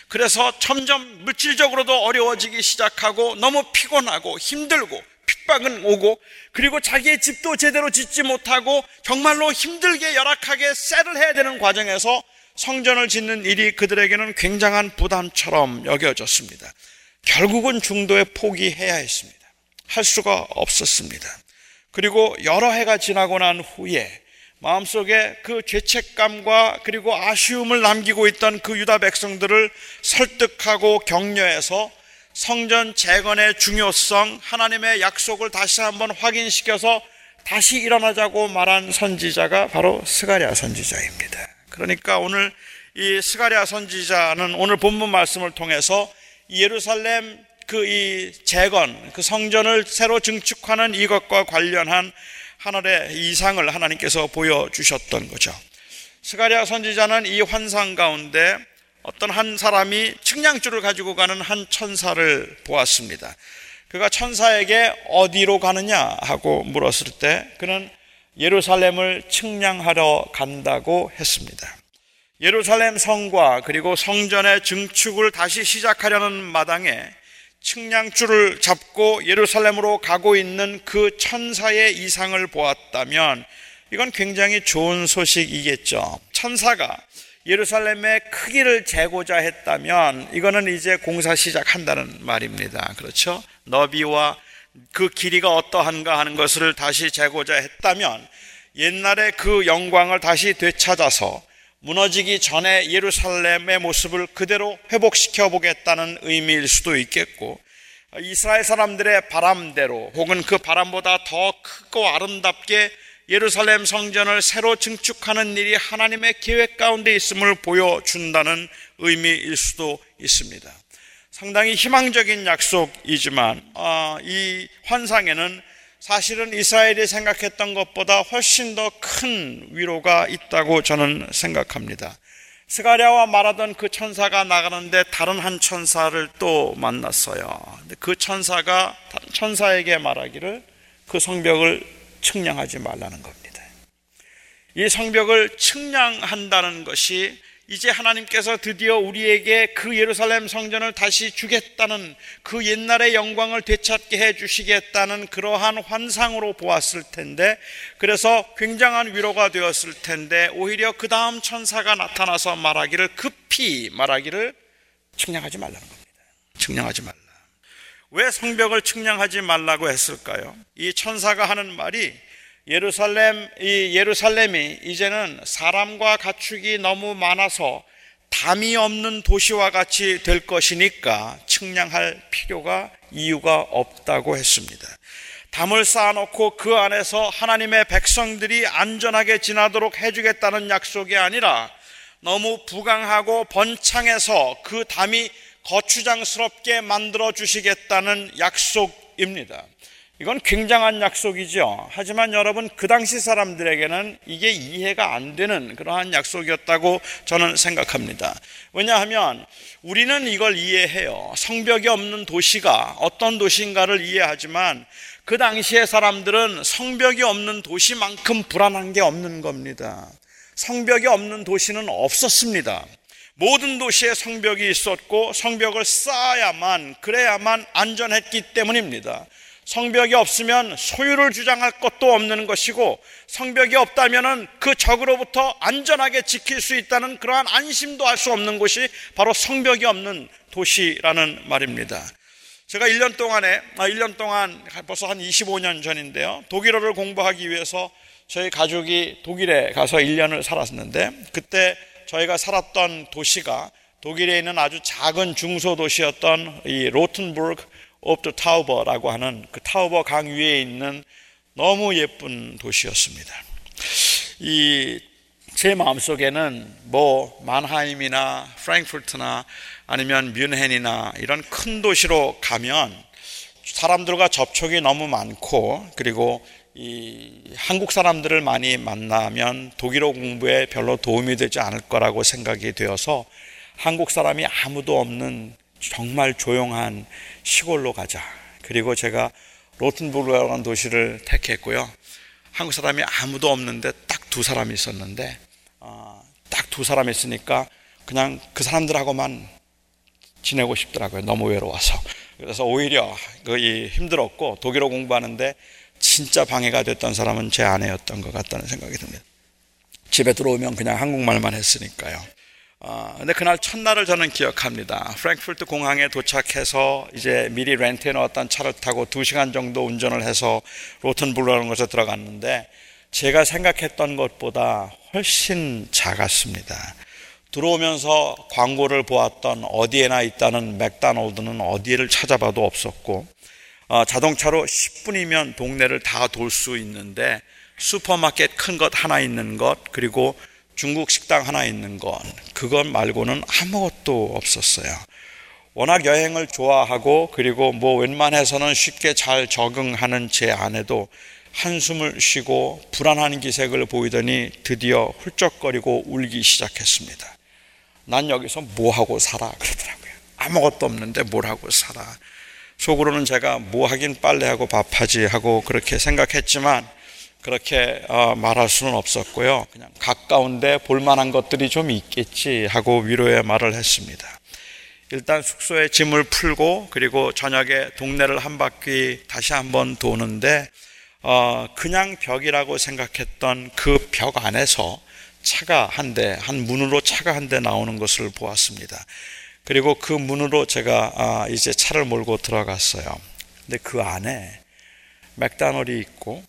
그래서 점점 물질적으로도 어려워지기 시작하고 너무 피곤하고 힘들고 핍박은 오고 그리고 자기의 집도 제대로 짓지 못하고 정말로 힘들게 열악하게 셀을 해야 되는 과정에서 성전을 짓는 일이 그들에게는 굉장한 부담처럼 여겨졌습니다. 결국은 중도에 포기해야 했습니다. 할 수가 없었습니다. 그리고 여러 해가 지나고 난 후에 마음속에 그 죄책감과 그리고 아쉬움을 남기고 있던 그 유다 백성들을 설득하고 격려해서 성전 재건의 중요성, 하나님의 약속을 다시 한번 확인시켜서 다시 일어나자고 말한 선지자가 바로 스가랴 선지자입니다. 그러니까 오늘 이 스가랴 선지자는 오늘 본문 말씀을 통해서 예루살렘 그 이 재건, 그 성전을 새로 증축하는 이것과 관련한 하늘의 이상을 하나님께서 보여주셨던 거죠. 스가랴 선지자는 이 환상 가운데 어떤 한 사람이 측량줄을 가지고 가는 한 천사를 보았습니다. 그가 천사에게 어디로 가느냐 하고 물었을 때 그는 예루살렘을 측량하러 간다고 했습니다. 예루살렘 성과 그리고 성전의 증축을 다시 시작하려는 마당에 측량줄을 잡고 예루살렘으로 가고 있는 그 천사의 이상을 보았다면 이건 굉장히 좋은 소식이겠죠. 천사가 예루살렘의 크기를 재고자 했다면 이거는 이제 공사 시작한다는 말입니다. 그렇죠? 너비와 그 길이가 어떠한가 하는 것을 다시 재고자 했다면 옛날의 그 영광을 다시 되찾아서 무너지기 전에 예루살렘의 모습을 그대로 회복시켜 보겠다는 의미일 수도 있겠고 이스라엘 사람들의 바람대로 혹은 그 바람보다 더 크고 아름답게 예루살렘 성전을 새로 증축하는 일이 하나님의 계획 가운데 있음을 보여준다는 의미일 수도 있습니다. 상당히 희망적인 약속이지만 아, 이 환상에는 사실은 이스라엘이 생각했던 것보다 훨씬 더 큰 위로가 있다고 저는 생각합니다. 스가랴와 말하던 그 천사가 나가는데 다른 한 천사를 또 만났어요. 그 천사가 천사에게 말하기를 그 성벽을 측량하지 말라는 겁니다. 이 성벽을 측량한다는 것이 이제 하나님께서 드디어 우리에게 그 예루살렘 성전을 다시 주겠다는 그 옛날의 영광을 되찾게 해 주시겠다는 그러한 환상으로 보았을 텐데 그래서 굉장한 위로가 되었을 텐데 오히려 그 다음 천사가 나타나서 말하기를 급히 말하기를 측량하지 말라는 겁니다. 측량하지 말라. 왜 성벽을 측량하지 말라고 했을까요? 이 천사가 하는 말이 예루살렘, 이 예루살렘이 이제는 사람과 가축이 너무 많아서 담이 없는 도시와 같이 될 것이니까 측량할 필요가 이유가 없다고 했습니다. 담을 쌓아놓고 그 안에서 하나님의 백성들이 안전하게 지나도록 해주겠다는 약속이 아니라 너무 부강하고 번창해서 그 담이 거추장스럽게 만들어 주시겠다는 약속입니다. 이건 굉장한 약속이죠. 하지만 여러분, 그 당시 사람들에게는 이게 이해가 안 되는 그러한 약속이었다고 저는 생각합니다. 왜냐하면 우리는 이걸 이해해요. 성벽이 없는 도시가 어떤 도시인가를 이해하지만 그 당시의 사람들은 성벽이 없는 도시만큼 불안한 게 없는 겁니다. 성벽이 없는 도시는 없었습니다. 모든 도시에 성벽이 있었고 성벽을 쌓아야만 그래야만 안전했기 때문입니다. 성벽이 없으면 소유를 주장할 것도 없는 것이고 성벽이 없다면 그 적으로부터 안전하게 지킬 수 있다는 그러한 안심도 할 수 없는 곳이 바로 성벽이 없는 도시라는 말입니다. 제가 1년 동안에, 1년 아, 동안 벌써 한 25년 전인데요. 독일어를 공부하기 위해서 저희 가족이 독일에 가서 1년을 살았는데 그때 저희가 살았던 도시가 독일에 있는 아주 작은 중소도시였던 이 로튼부르크 옵더 타우버라고 하는 그 타우버 강 위에 있는 너무 예쁜 도시였습니다. 이 제 마음속에는 뭐 만하임이나 프랭크푸르트나 아니면 뮌헨이나 이런 큰 도시로 가면 사람들과 접촉이 너무 많고 그리고 이 한국 사람들을 많이 만나면 독일어 공부에 별로 도움이 되지 않을 거라고 생각이 되어서 한국 사람이 아무도 없는 정말 조용한 시골로 가자. 그리고 제가 로튼부르라는 도시를 택했고요. 한국 사람이 아무도 없는데 딱 두 사람이 있었는데 어, 딱두 사람이 있으니까 그냥 그 사람들하고만 지내고 싶더라고요. 너무 외로워서. 그래서 오히려 거의 힘들었고 독일어 공부하는데 진짜 방해가 됐던 사람은 제 아내였던 것 같다는 생각이 듭니다. 집에 들어오면 그냥 한국말만 했으니까요. 어, 근데 그날 첫날을 저는 기억합니다. 프랭크푸르트 공항에 도착해서 이제 미리 렌트해 놓았던 차를 타고 2시간 정도 운전을 해서 로텐부르크라는 곳에 들어갔는데 제가 생각했던 것보다 훨씬 작았습니다. 들어오면서 광고를 보았던 어디에나 있다는 맥다놀드는 어디를 찾아봐도 없었고 어, 자동차로 10분이면 동네를 다 돌 수 있는데 슈퍼마켓 큰 것 하나 있는 것 그리고 중국 식당 하나 있는 건 그것 말고는 아무것도 없었어요. 워낙 여행을 좋아하고 그리고 뭐 웬만해서는 쉽게 잘 적응하는 제 아내도 한숨을 쉬고 불안한 기색을 보이더니 드디어 훌쩍거리고 울기 시작했습니다. 난 여기서 뭐 하고 살아 그러더라고요. 아무것도 없는데 뭘 하고 살아. 속으로는 제가 뭐 하긴 빨래하고 밥하지 하고 그렇게 생각했지만 그렇게 어, 말할 수는 없었고요. 그냥 가까운데 볼만한 것들이 좀 있겠지 하고 위로의 말을 했습니다. 일단 숙소에 짐을 풀고 그리고 저녁에 동네를 한 바퀴 다시 한번 도는데 어, 그냥 벽이라고 생각했던 그 벽 안에서 차가 한 대, 한 문으로 차가 한 대 나오는 것을 보았습니다. 그리고 그 문으로 제가 아, 이제 차를 몰고 들어갔어요. 근데 그 안에 맥다널이 있고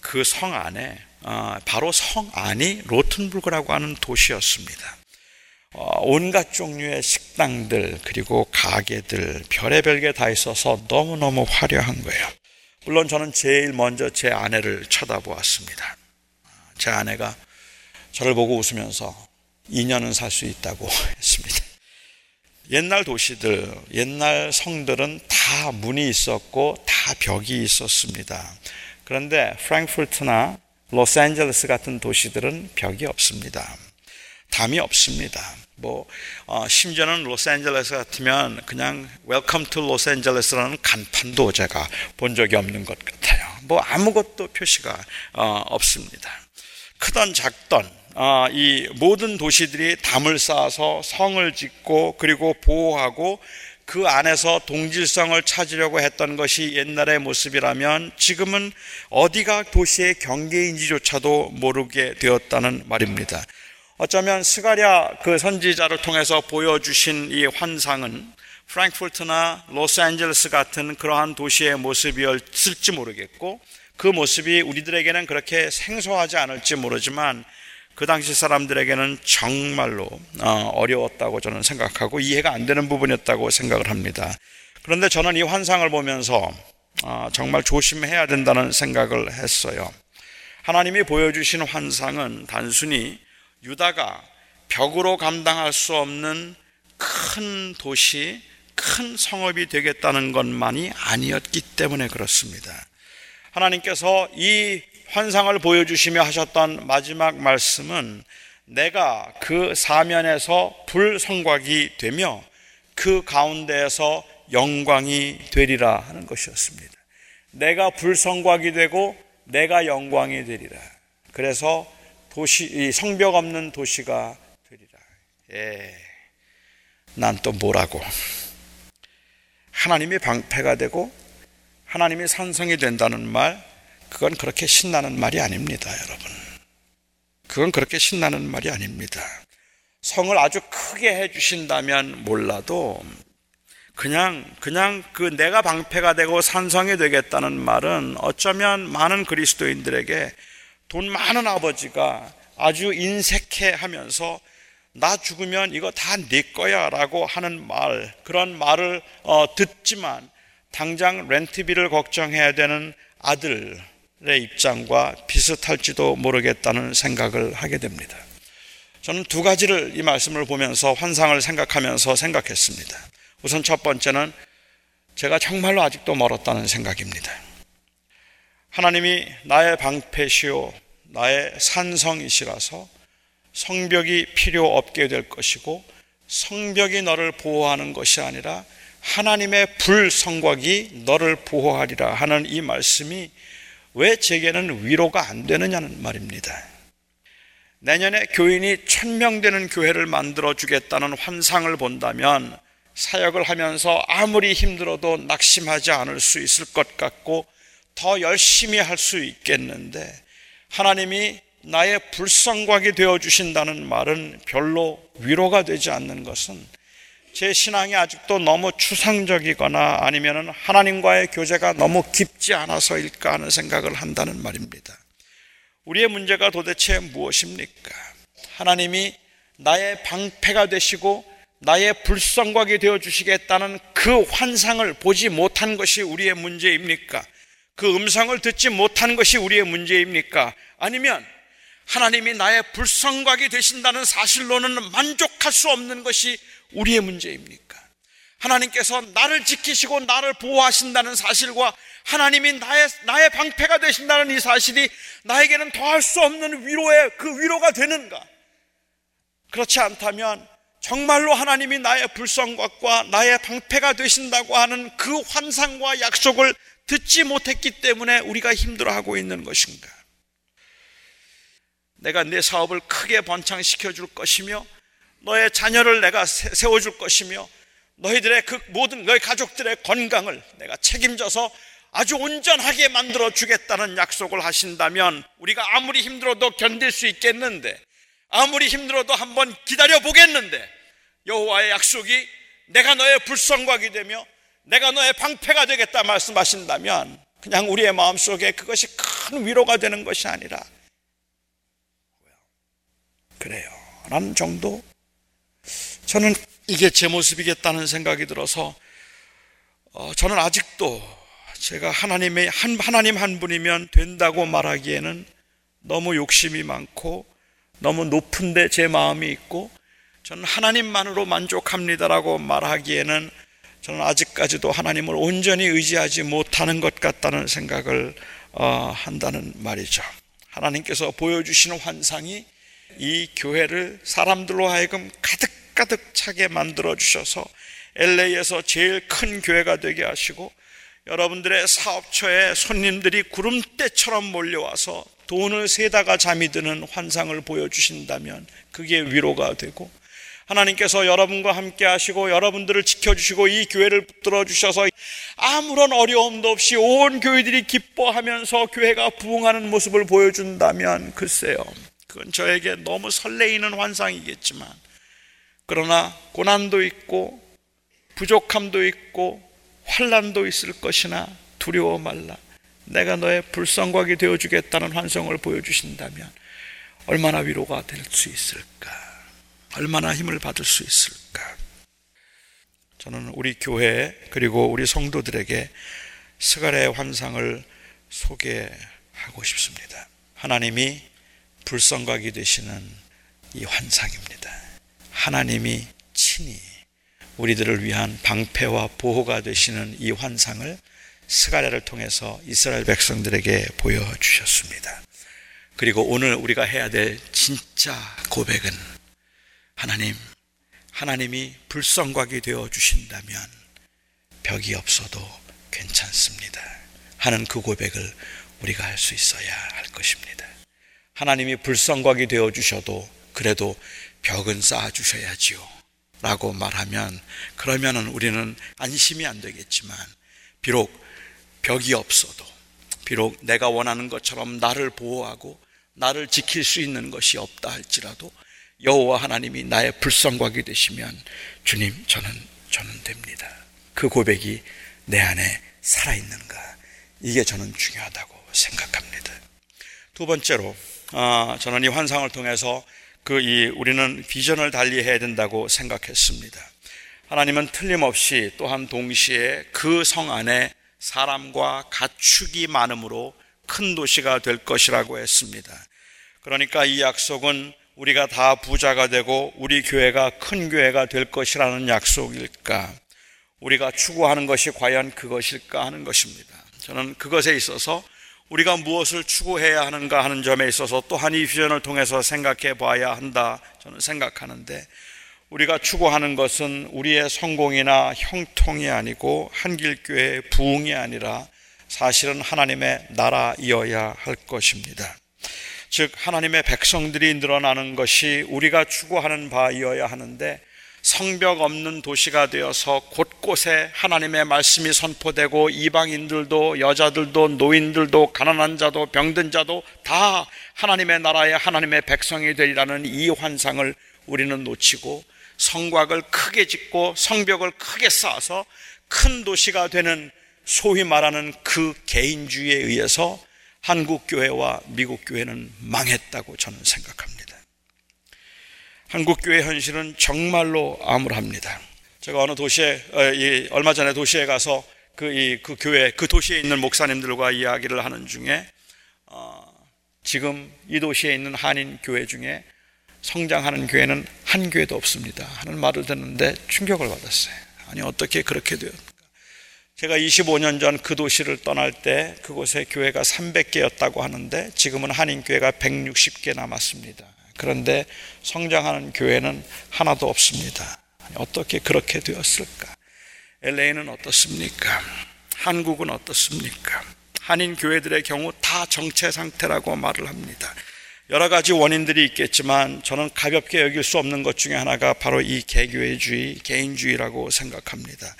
그 성 안에 어, 바로 성 안이 로튼부르크라고 하는 도시였습니다. 어, 온갖 종류의 식당들 그리고 가게들 별의별 게 다 있어서 너무너무 화려한 거예요. 물론 저는 제일 먼저 제 아내를 쳐다보았습니다. 제 아내가 저를 보고 웃으면서 2년은 살 수 있다고 [LAUGHS] 했습니다. 옛날 도시들, 옛날 성들은 다 문이 있었고 다 벽이 있었습니다. 그런데 프랑크푸르트나 로스앤젤레스 같은 도시들은 벽이 없습니다. 담이 없습니다. 뭐 어, 심지어는 로스앤젤레스 같으면 그냥 Welcome to Los Angeles라는 간판도 제가 본 적이 없는 것 같아요. 뭐 아무것도 표시가 어, 없습니다. 크던 작던 어, 이 모든 도시들이 담을 쌓아서 성을 짓고 그리고 보호하고 그 안에서 동질성을 찾으려고 했던 것이 옛날의 모습이라면 지금은 어디가 도시의 경계인지조차도 모르게 되었다는 말입니다. 어쩌면 스가랴 그 선지자를 통해서 보여주신 이 환상은 프랑크푸르트나 로스앤젤레스 같은 그러한 도시의 모습이었을지 모르겠고 그 모습이 우리들에게는 그렇게 생소하지 않을지 모르지만 그 당시 사람들에게는 정말로 어, 어려웠다고 저는 생각하고 이해가 안 되는 부분이었다고 생각을 합니다. 그런데 저는 이 환상을 보면서 어, 정말 조심해야 된다는 생각을 했어요. 하나님이 보여주신 환상은 단순히 유다가 벽으로 감당할 수 없는 큰 도시, 큰 성읍이 되겠다는 것만이 아니었기 때문에 그렇습니다. 하나님께서 이 환상을 보여주시며 하셨던 마지막 말씀은 내가 그 사면에서 불성곽이 되며 그 가운데에서 영광이 되리라 하는 것이었습니다. 내가 불성곽이 되고 내가 영광이 되리라. 그래서 도시, 성벽 없는 도시가 되리라. 예. 난 또 뭐라고. 하나님이 방패가 되고 하나님이 산성이 된다는 말, 그건 그렇게 신나는 말이 아닙니다, 여러분. 그건 그렇게 신나는 말이 아닙니다. 성을 아주 크게 해주신다면 몰라도 그냥, 그냥 그 내가 방패가 되고 산성이 되겠다는 말은 어쩌면 많은 그리스도인들에게 돈 많은 아버지가 아주 인색해 하면서 나 죽으면 이거 다 네 거야 라고 하는 말, 그런 말을 어, 듣지만 당장 렌트비를 걱정해야 되는 아들의 입장과 비슷할지도 모르겠다는 생각을 하게 됩니다. 저는 두 가지를 이 말씀을 보면서 환상을 생각하면서 생각했습니다. 우선 첫 번째는 제가 정말로 아직도 멀었다는 생각입니다. 하나님이 나의 방패시오, 나의 산성이시라서 성벽이 필요 없게 될 것이고 성벽이 너를 보호하는 것이 아니라 하나님의 불성곽이 너를 보호하리라 하는 이 말씀이 왜 제게는 위로가 안 되느냐는 말입니다. 내년에 교인이 천명 되는 교회를 만들어 주겠다는 환상을 본다면 사역을 하면서 아무리 힘들어도 낙심하지 않을 수 있을 것 같고 더 열심히 할 수 있겠는데 하나님이 나의 불성곽이 되어 주신다는 말은 별로 위로가 되지 않는 것은 제 신앙이 아직도 너무 추상적이거나 아니면 하나님과의 교제가 너무 깊지 않아서일까 하는 생각을 한다는 말입니다. 우리의 문제가 도대체 무엇입니까? 하나님이 나의 방패가 되시고 나의 불성곽이 되어 주시겠다는 그 환상을 보지 못한 것이 우리의 문제입니까? 그 음성을 듣지 못한 것이 우리의 문제입니까? 아니면 하나님이 나의 불성곽이 되신다는 사실로는 만족할 수 없는 것이 우리의 문제입니까? 하나님께서 나를 지키시고 나를 보호하신다는 사실과 하나님이 나의, 나의 방패가 되신다는 이 사실이 나에게는 더할 수 없는 위로의 그 위로가 되는가? 그렇지 않다면 정말로 하나님이 나의 불성곽과 나의 방패가 되신다고 하는 그 환상과 약속을 듣지 못했기 때문에 우리가 힘들어하고 있는 것인가? 내가 내 사업을 크게 번창시켜 줄 것이며 너의 자녀를 내가 세워줄 것이며 너희들의 그 모든 너희 가족들의 건강을 내가 책임져서 아주 온전하게 만들어 주겠다는 약속을 하신다면 우리가 아무리 힘들어도 견딜 수 있겠는데 아무리 힘들어도 한번 기다려 보겠는데 여호와의 약속이 내가 너의 불성곽이 되며 내가 너의 방패가 되겠다 말씀하신다면 그냥 우리의 마음속에 그것이 큰 위로가 되는 것이 아니라 그래요. 라는 정도 저는 이게 제 모습이겠다는 생각이 들어서 어, 저는 아직도 제가 하나님의 한 하나님 한 분이면 된다고 말하기에는 너무 욕심이 많고 너무 높은데 제 마음이 있고 저는 하나님만으로 만족합니다라고 말하기에는 저는 아직까지도 하나님을 온전히 의지하지 못하는 것 같다는 생각을 어, 한다는 말이죠. 하나님께서 보여주시는 환상이 이 교회를 사람들로 하여금 가득 가득 차게 만들어 주셔서 LA에서 제일 큰 교회가 되게 하시고 여러분들의 사업처에 손님들이 구름대처럼 몰려와서 돈을 세다가 잠이 드는 환상을 보여주신다면 그게 위로가 되고 하나님께서 여러분과 함께 하시고 여러분들을 지켜주시고 이 교회를 붙들어 주셔서 아무런 어려움도 없이 온 교회들이 기뻐하면서 교회가 부흥하는 모습을 보여준다면 글쎄요. 그건 저에게 너무 설레이는 환상이겠지만 그러나 고난도 있고 부족함도 있고 환란도 있을 것이나 두려워 말라. 내가 너의 불성곽이 되어 주겠다는 환성을 보여 주신다면 얼마나 위로가 될 수 있을까? 얼마나 힘을 받을 수 있을까? 저는 우리 교회 그리고 우리 성도들에게 스가랴의 환상을 소개하고 싶습니다. 하나님이 불성각이 되시는 이 환상입니다. 하나님이 친히 우리들을 위한 방패와 보호가 되시는 이 환상을 스가랴를 통해서 이스라엘 백성들에게 보여주셨습니다. 그리고 오늘 우리가 해야 될 진짜 고백은 하나님, 하나님이 불성곽이 되어 주신다면 벽이 없어도 괜찮습니다. 하는 그 고백을 우리가 할 수 있어야 할 것입니다. 하나님이 불성곽이 되어 주셔도 그래도 벽은 쌓아 주셔야지요. 라고 말하면 그러면은 우리는 안심이 안 되겠지만 비록 벽이 없어도 비록 내가 원하는 것처럼 나를 보호하고 나를 지킬 수 있는 것이 없다 할지라도 여호와 하나님이 나의 불성곽이 되시면 주님 저는 저는 됩니다. 그 고백이 내 안에 살아 있는가 이게 저는 중요하다고 생각합니다. 두 번째로 아, 저는 이 환상을 통해서 그 이 우리는 비전을 달리해야 된다고 생각했습니다. 하나님은 틀림없이 또한 동시에 그 성 안에 사람과 가축이 많으므로 큰 도시가 될 것이라고 했습니다. 그러니까 이 약속은 우리가 다 부자가 되고 우리 교회가 큰 교회가 될 것이라는 약속일까? 우리가 추구하는 것이 과연 그것일까 하는 것입니다. 저는 그것에 있어서 우리가 무엇을 추구해야 하는가 하는 점에 있어서 또한 이 비전을 통해서 생각해 봐야 한다. 저는 생각하는데 우리가 추구하는 것은 우리의 성공이나 형통이 아니고 한길교회의 부흥이 아니라 사실은 하나님의 나라이어야 할 것입니다. 즉, 하나님의 백성들이 늘어나는 것이 우리가 추구하는 바이어야 하는데 성벽 없는 도시가 되어서 곳곳에 하나님의 말씀이 선포되고 이방인들도 여자들도 노인들도 가난한 자도 병든 자도 다 하나님의 나라의 하나님의 백성이 되리라는 이 환상을 우리는 놓치고 성곽을 크게 짓고 성벽을 크게 쌓아서 큰 도시가 되는 소위 말하는 그 개인주의에 의해서 한국 교회와 미국 교회는 망했다고 저는 생각합니다. 한국 교회 현실은 정말로 암울합니다. 제가 어느 도시에 어, 얼마 전에 도시에 가서 그, 이, 그 교회 그 도시에 있는 목사님들과 이야기를 하는 중에 어, 지금 이 도시에 있는 한인 교회 중에 성장하는 교회는 한 교회도 없습니다. 하는 말을 듣는데 충격을 받았어요. 아니, 어떻게 그렇게 돼요? 제가 25년 전 그 도시를 떠날 때 그곳에 교회가 300개였다고 하는데 지금은 한인 교회가 160개 남았습니다. 그런데 성장하는 교회는 하나도 없습니다. 어떻게 그렇게 되었을까? LA는 어떻습니까? 한국은 어떻습니까? 한인 교회들의 경우 다 정체 상태라고 말을 합니다. 여러 가지 원인들이 있겠지만 저는 가볍게 여길 수 없는 것 중에 하나가 바로 이 개교회주의, 개인주의라고 생각합니다.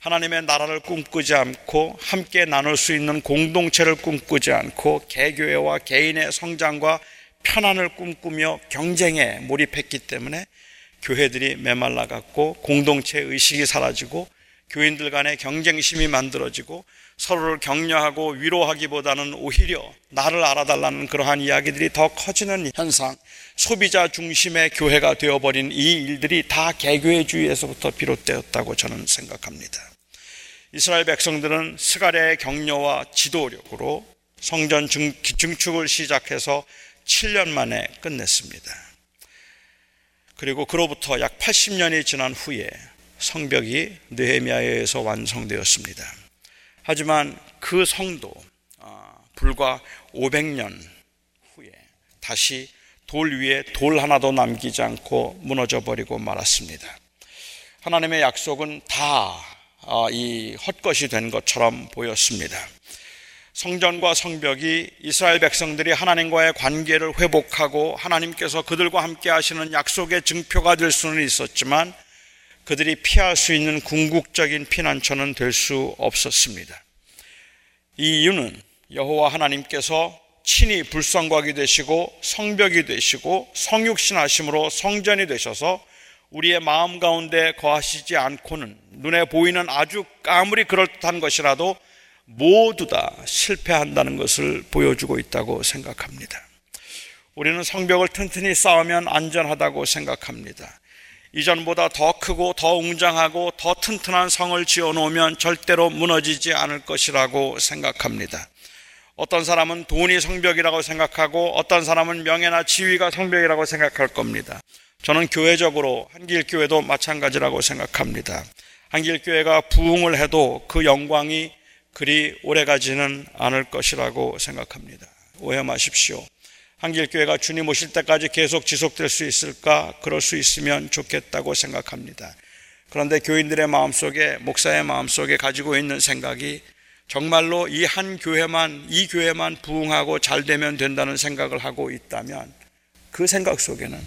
하나님의 나라를 꿈꾸지 않고 함께 나눌 수 있는 공동체를 꿈꾸지 않고 개교회와 개인의 성장과 편안을 꿈꾸며 경쟁에 몰입했기 때문에 교회들이 메말라갔고 공동체 의식이 사라지고 교인들 간의 경쟁심이 만들어지고 서로를 격려하고 위로하기보다는 오히려 나를 알아달라는 그러한 이야기들이 더 커지는 현상, 소비자 중심의 교회가 되어버린 이 일들이 다 개교회주의에서부터 비롯되었다고 저는 생각합니다. 이스라엘 백성들은 스가랴의 격려와 지도력으로 성전 증축을 시작해서 7년 만에 끝냈습니다. 그리고 그로부터 약 80년이 지난 후에 성벽이 느헤미야에서 완성되었습니다. 하지만 그 성도 아, 불과 500년 후에 다시 돌 위에 돌 하나도 남기지 않고 무너져 버리고 말았습니다. 하나님의 약속은 다 어, 이 헛것이 된 것처럼 보였습니다. 성전과 성벽이 이스라엘 백성들이 하나님과의 관계를 회복하고 하나님께서 그들과 함께 하시는 약속의 증표가 될 수는 있었지만 그들이 피할 수 있는 궁극적인 피난처는 될 수 없었습니다. 이 이유는 여호와 하나님께서 친히 불성곽이 되시고 성벽이 되시고 성육신 하심으로 성전이 되셔서 우리의 마음 가운데 거하시지 않고는 눈에 보이는 아주 아무리 그럴듯한 것이라도 모두 다 실패한다는 것을 보여주고 있다고 생각합니다. 우리는 성벽을 튼튼히 쌓으면 안전하다고 생각합니다. 이전보다 더 크고 더 웅장하고 더 튼튼한 성을 지어 놓으면 절대로 무너지지 않을 것이라고 생각합니다. 어떤 사람은 돈이 성벽이라고 생각하고 어떤 사람은 명예나 지위가 성벽이라고 생각할 겁니다. 저는 교회적으로 한길교회도 마찬가지라고 생각합니다. 한길교회가 부흥을 해도 그 영광이 그리 오래가지는 않을 것이라고 생각합니다. 오해 마십시오. 한길교회가 주님 오실 때까지 계속 지속될 수 있을까? 그럴 수 있으면 좋겠다고 생각합니다. 그런데 교인들의 마음속에, 목사의 마음속에 가지고 있는 생각이 정말로 이 한 교회만, 이 교회만 부흥하고 잘 되면 된다는 생각을 하고 있다면 그 생각 속에는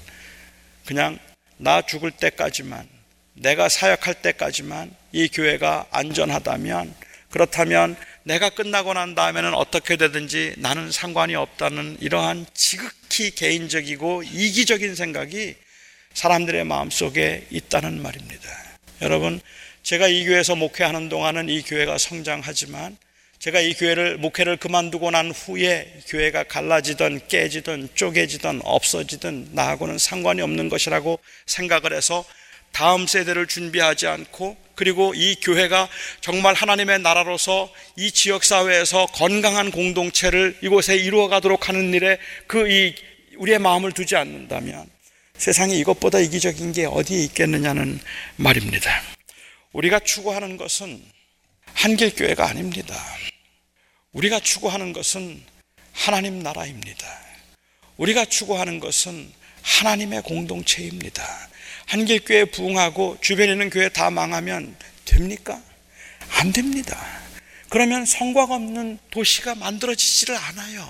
그냥 나 죽을 때까지만, 내가 사역할 때까지만 이 교회가 안전하다면 그렇다면 내가 끝나고 난 다음에는 어떻게 되든지 나는 상관이 없다는 이러한 지극히 개인적이고 이기적인 생각이 사람들의 마음속에 있다는 말입니다. 여러분, 제가 이 교회에서 목회하는 동안은 이 교회가 성장하지만 제가 이 교회를 목회를 그만두고 난 후에 교회가 갈라지든 깨지든 쪼개지든 없어지든 나하고는 상관이 없는 것이라고 생각을 해서 다음 세대를 준비하지 않고 그리고 이 교회가 정말 하나님의 나라로서 이 지역 사회에서 건강한 공동체를 이곳에 이루어 가도록 하는 일에 그 이 우리의 마음을 두지 않는다면 세상에 이것보다 이기적인 게 어디에 있겠느냐는 말입니다. 우리가 추구하는 것은 한길교회가 아닙니다. 우리가 추구하는 것은 하나님 나라입니다. 우리가 추구하는 것은 하나님의 공동체입니다. 한길교회 부흥하고 주변에 있는 교회 다 망하면 됩니까? 안 됩니다. 그러면 성곽 없는 도시가 만들어지지를 않아요.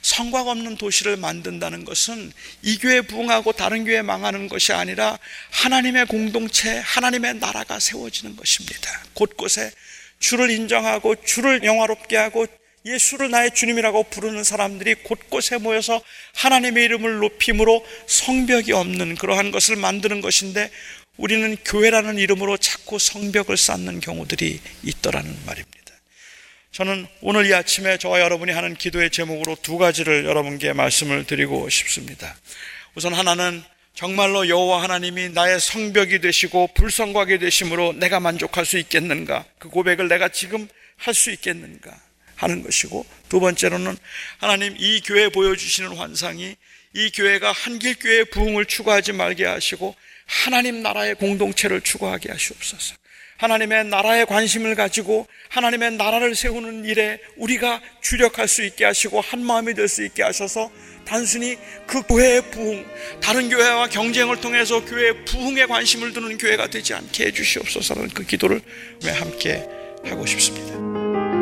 성곽 없는 도시를 만든다는 것은 이 교회 부흥하고 다른 교회 망하는 것이 아니라 하나님의 공동체, 하나님의 나라가 세워지는 것입니다. 곳곳에 주를 인정하고 주를 영화롭게 하고 예수를 나의 주님이라고 부르는 사람들이 곳곳에 모여서 하나님의 이름을 높임으로 성벽이 없는 그러한 것을 만드는 것인데 우리는 교회라는 이름으로 자꾸 성벽을 쌓는 경우들이 있더라는 말입니다. 저는 오늘 이 아침에 저와 여러분이 하는 기도의 제목으로 두 가지를 여러분께 말씀을 드리고 싶습니다. 우선 하나는 정말로 여호와 하나님이 나의 성벽이 되시고 불성곽이 되심으로 내가 만족할 수 있겠는가? 그 고백을 내가 지금 할 수 있겠는가? 하는 것이고 두 번째로는 하나님 이 교회 보여주시는 환상이 이 교회가 한길교회 부흥을 추구하지 말게 하시고 하나님 나라의 공동체를 추구하게 하시옵소서. 하나님의 나라에 관심을 가지고 하나님의 나라를 세우는 일에 우리가 주력할 수 있게 하시고 한 마음이 될 수 있게 하셔서 단순히 그 교회의 부흥, 다른 교회와 경쟁을 통해서 교회의 부흥에 관심을 두는 교회가 되지 않게 해주시옵소서라는 그 기도를 함께 하고 싶습니다.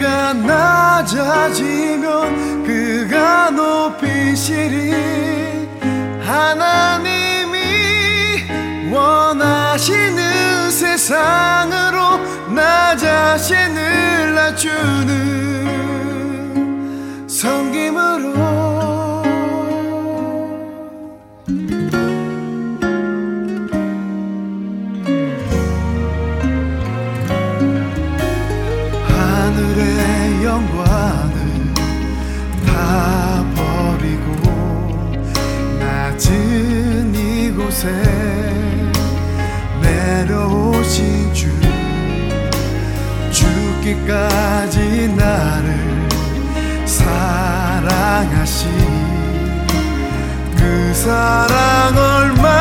그가 낮아지면 그가 높이시리. 하나님이 원하시는 세상으로 나 자신을 낮추는 섬김으로. 곳에 내려오신 주 죽기까지 나를 사랑하시니 그 사랑 얼마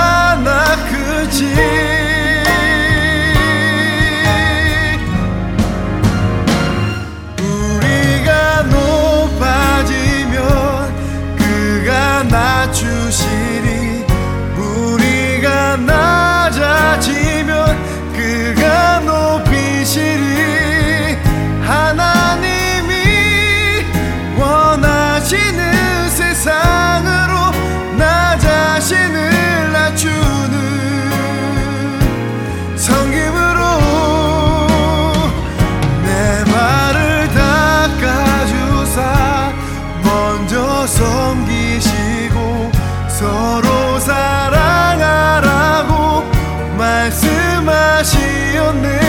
너는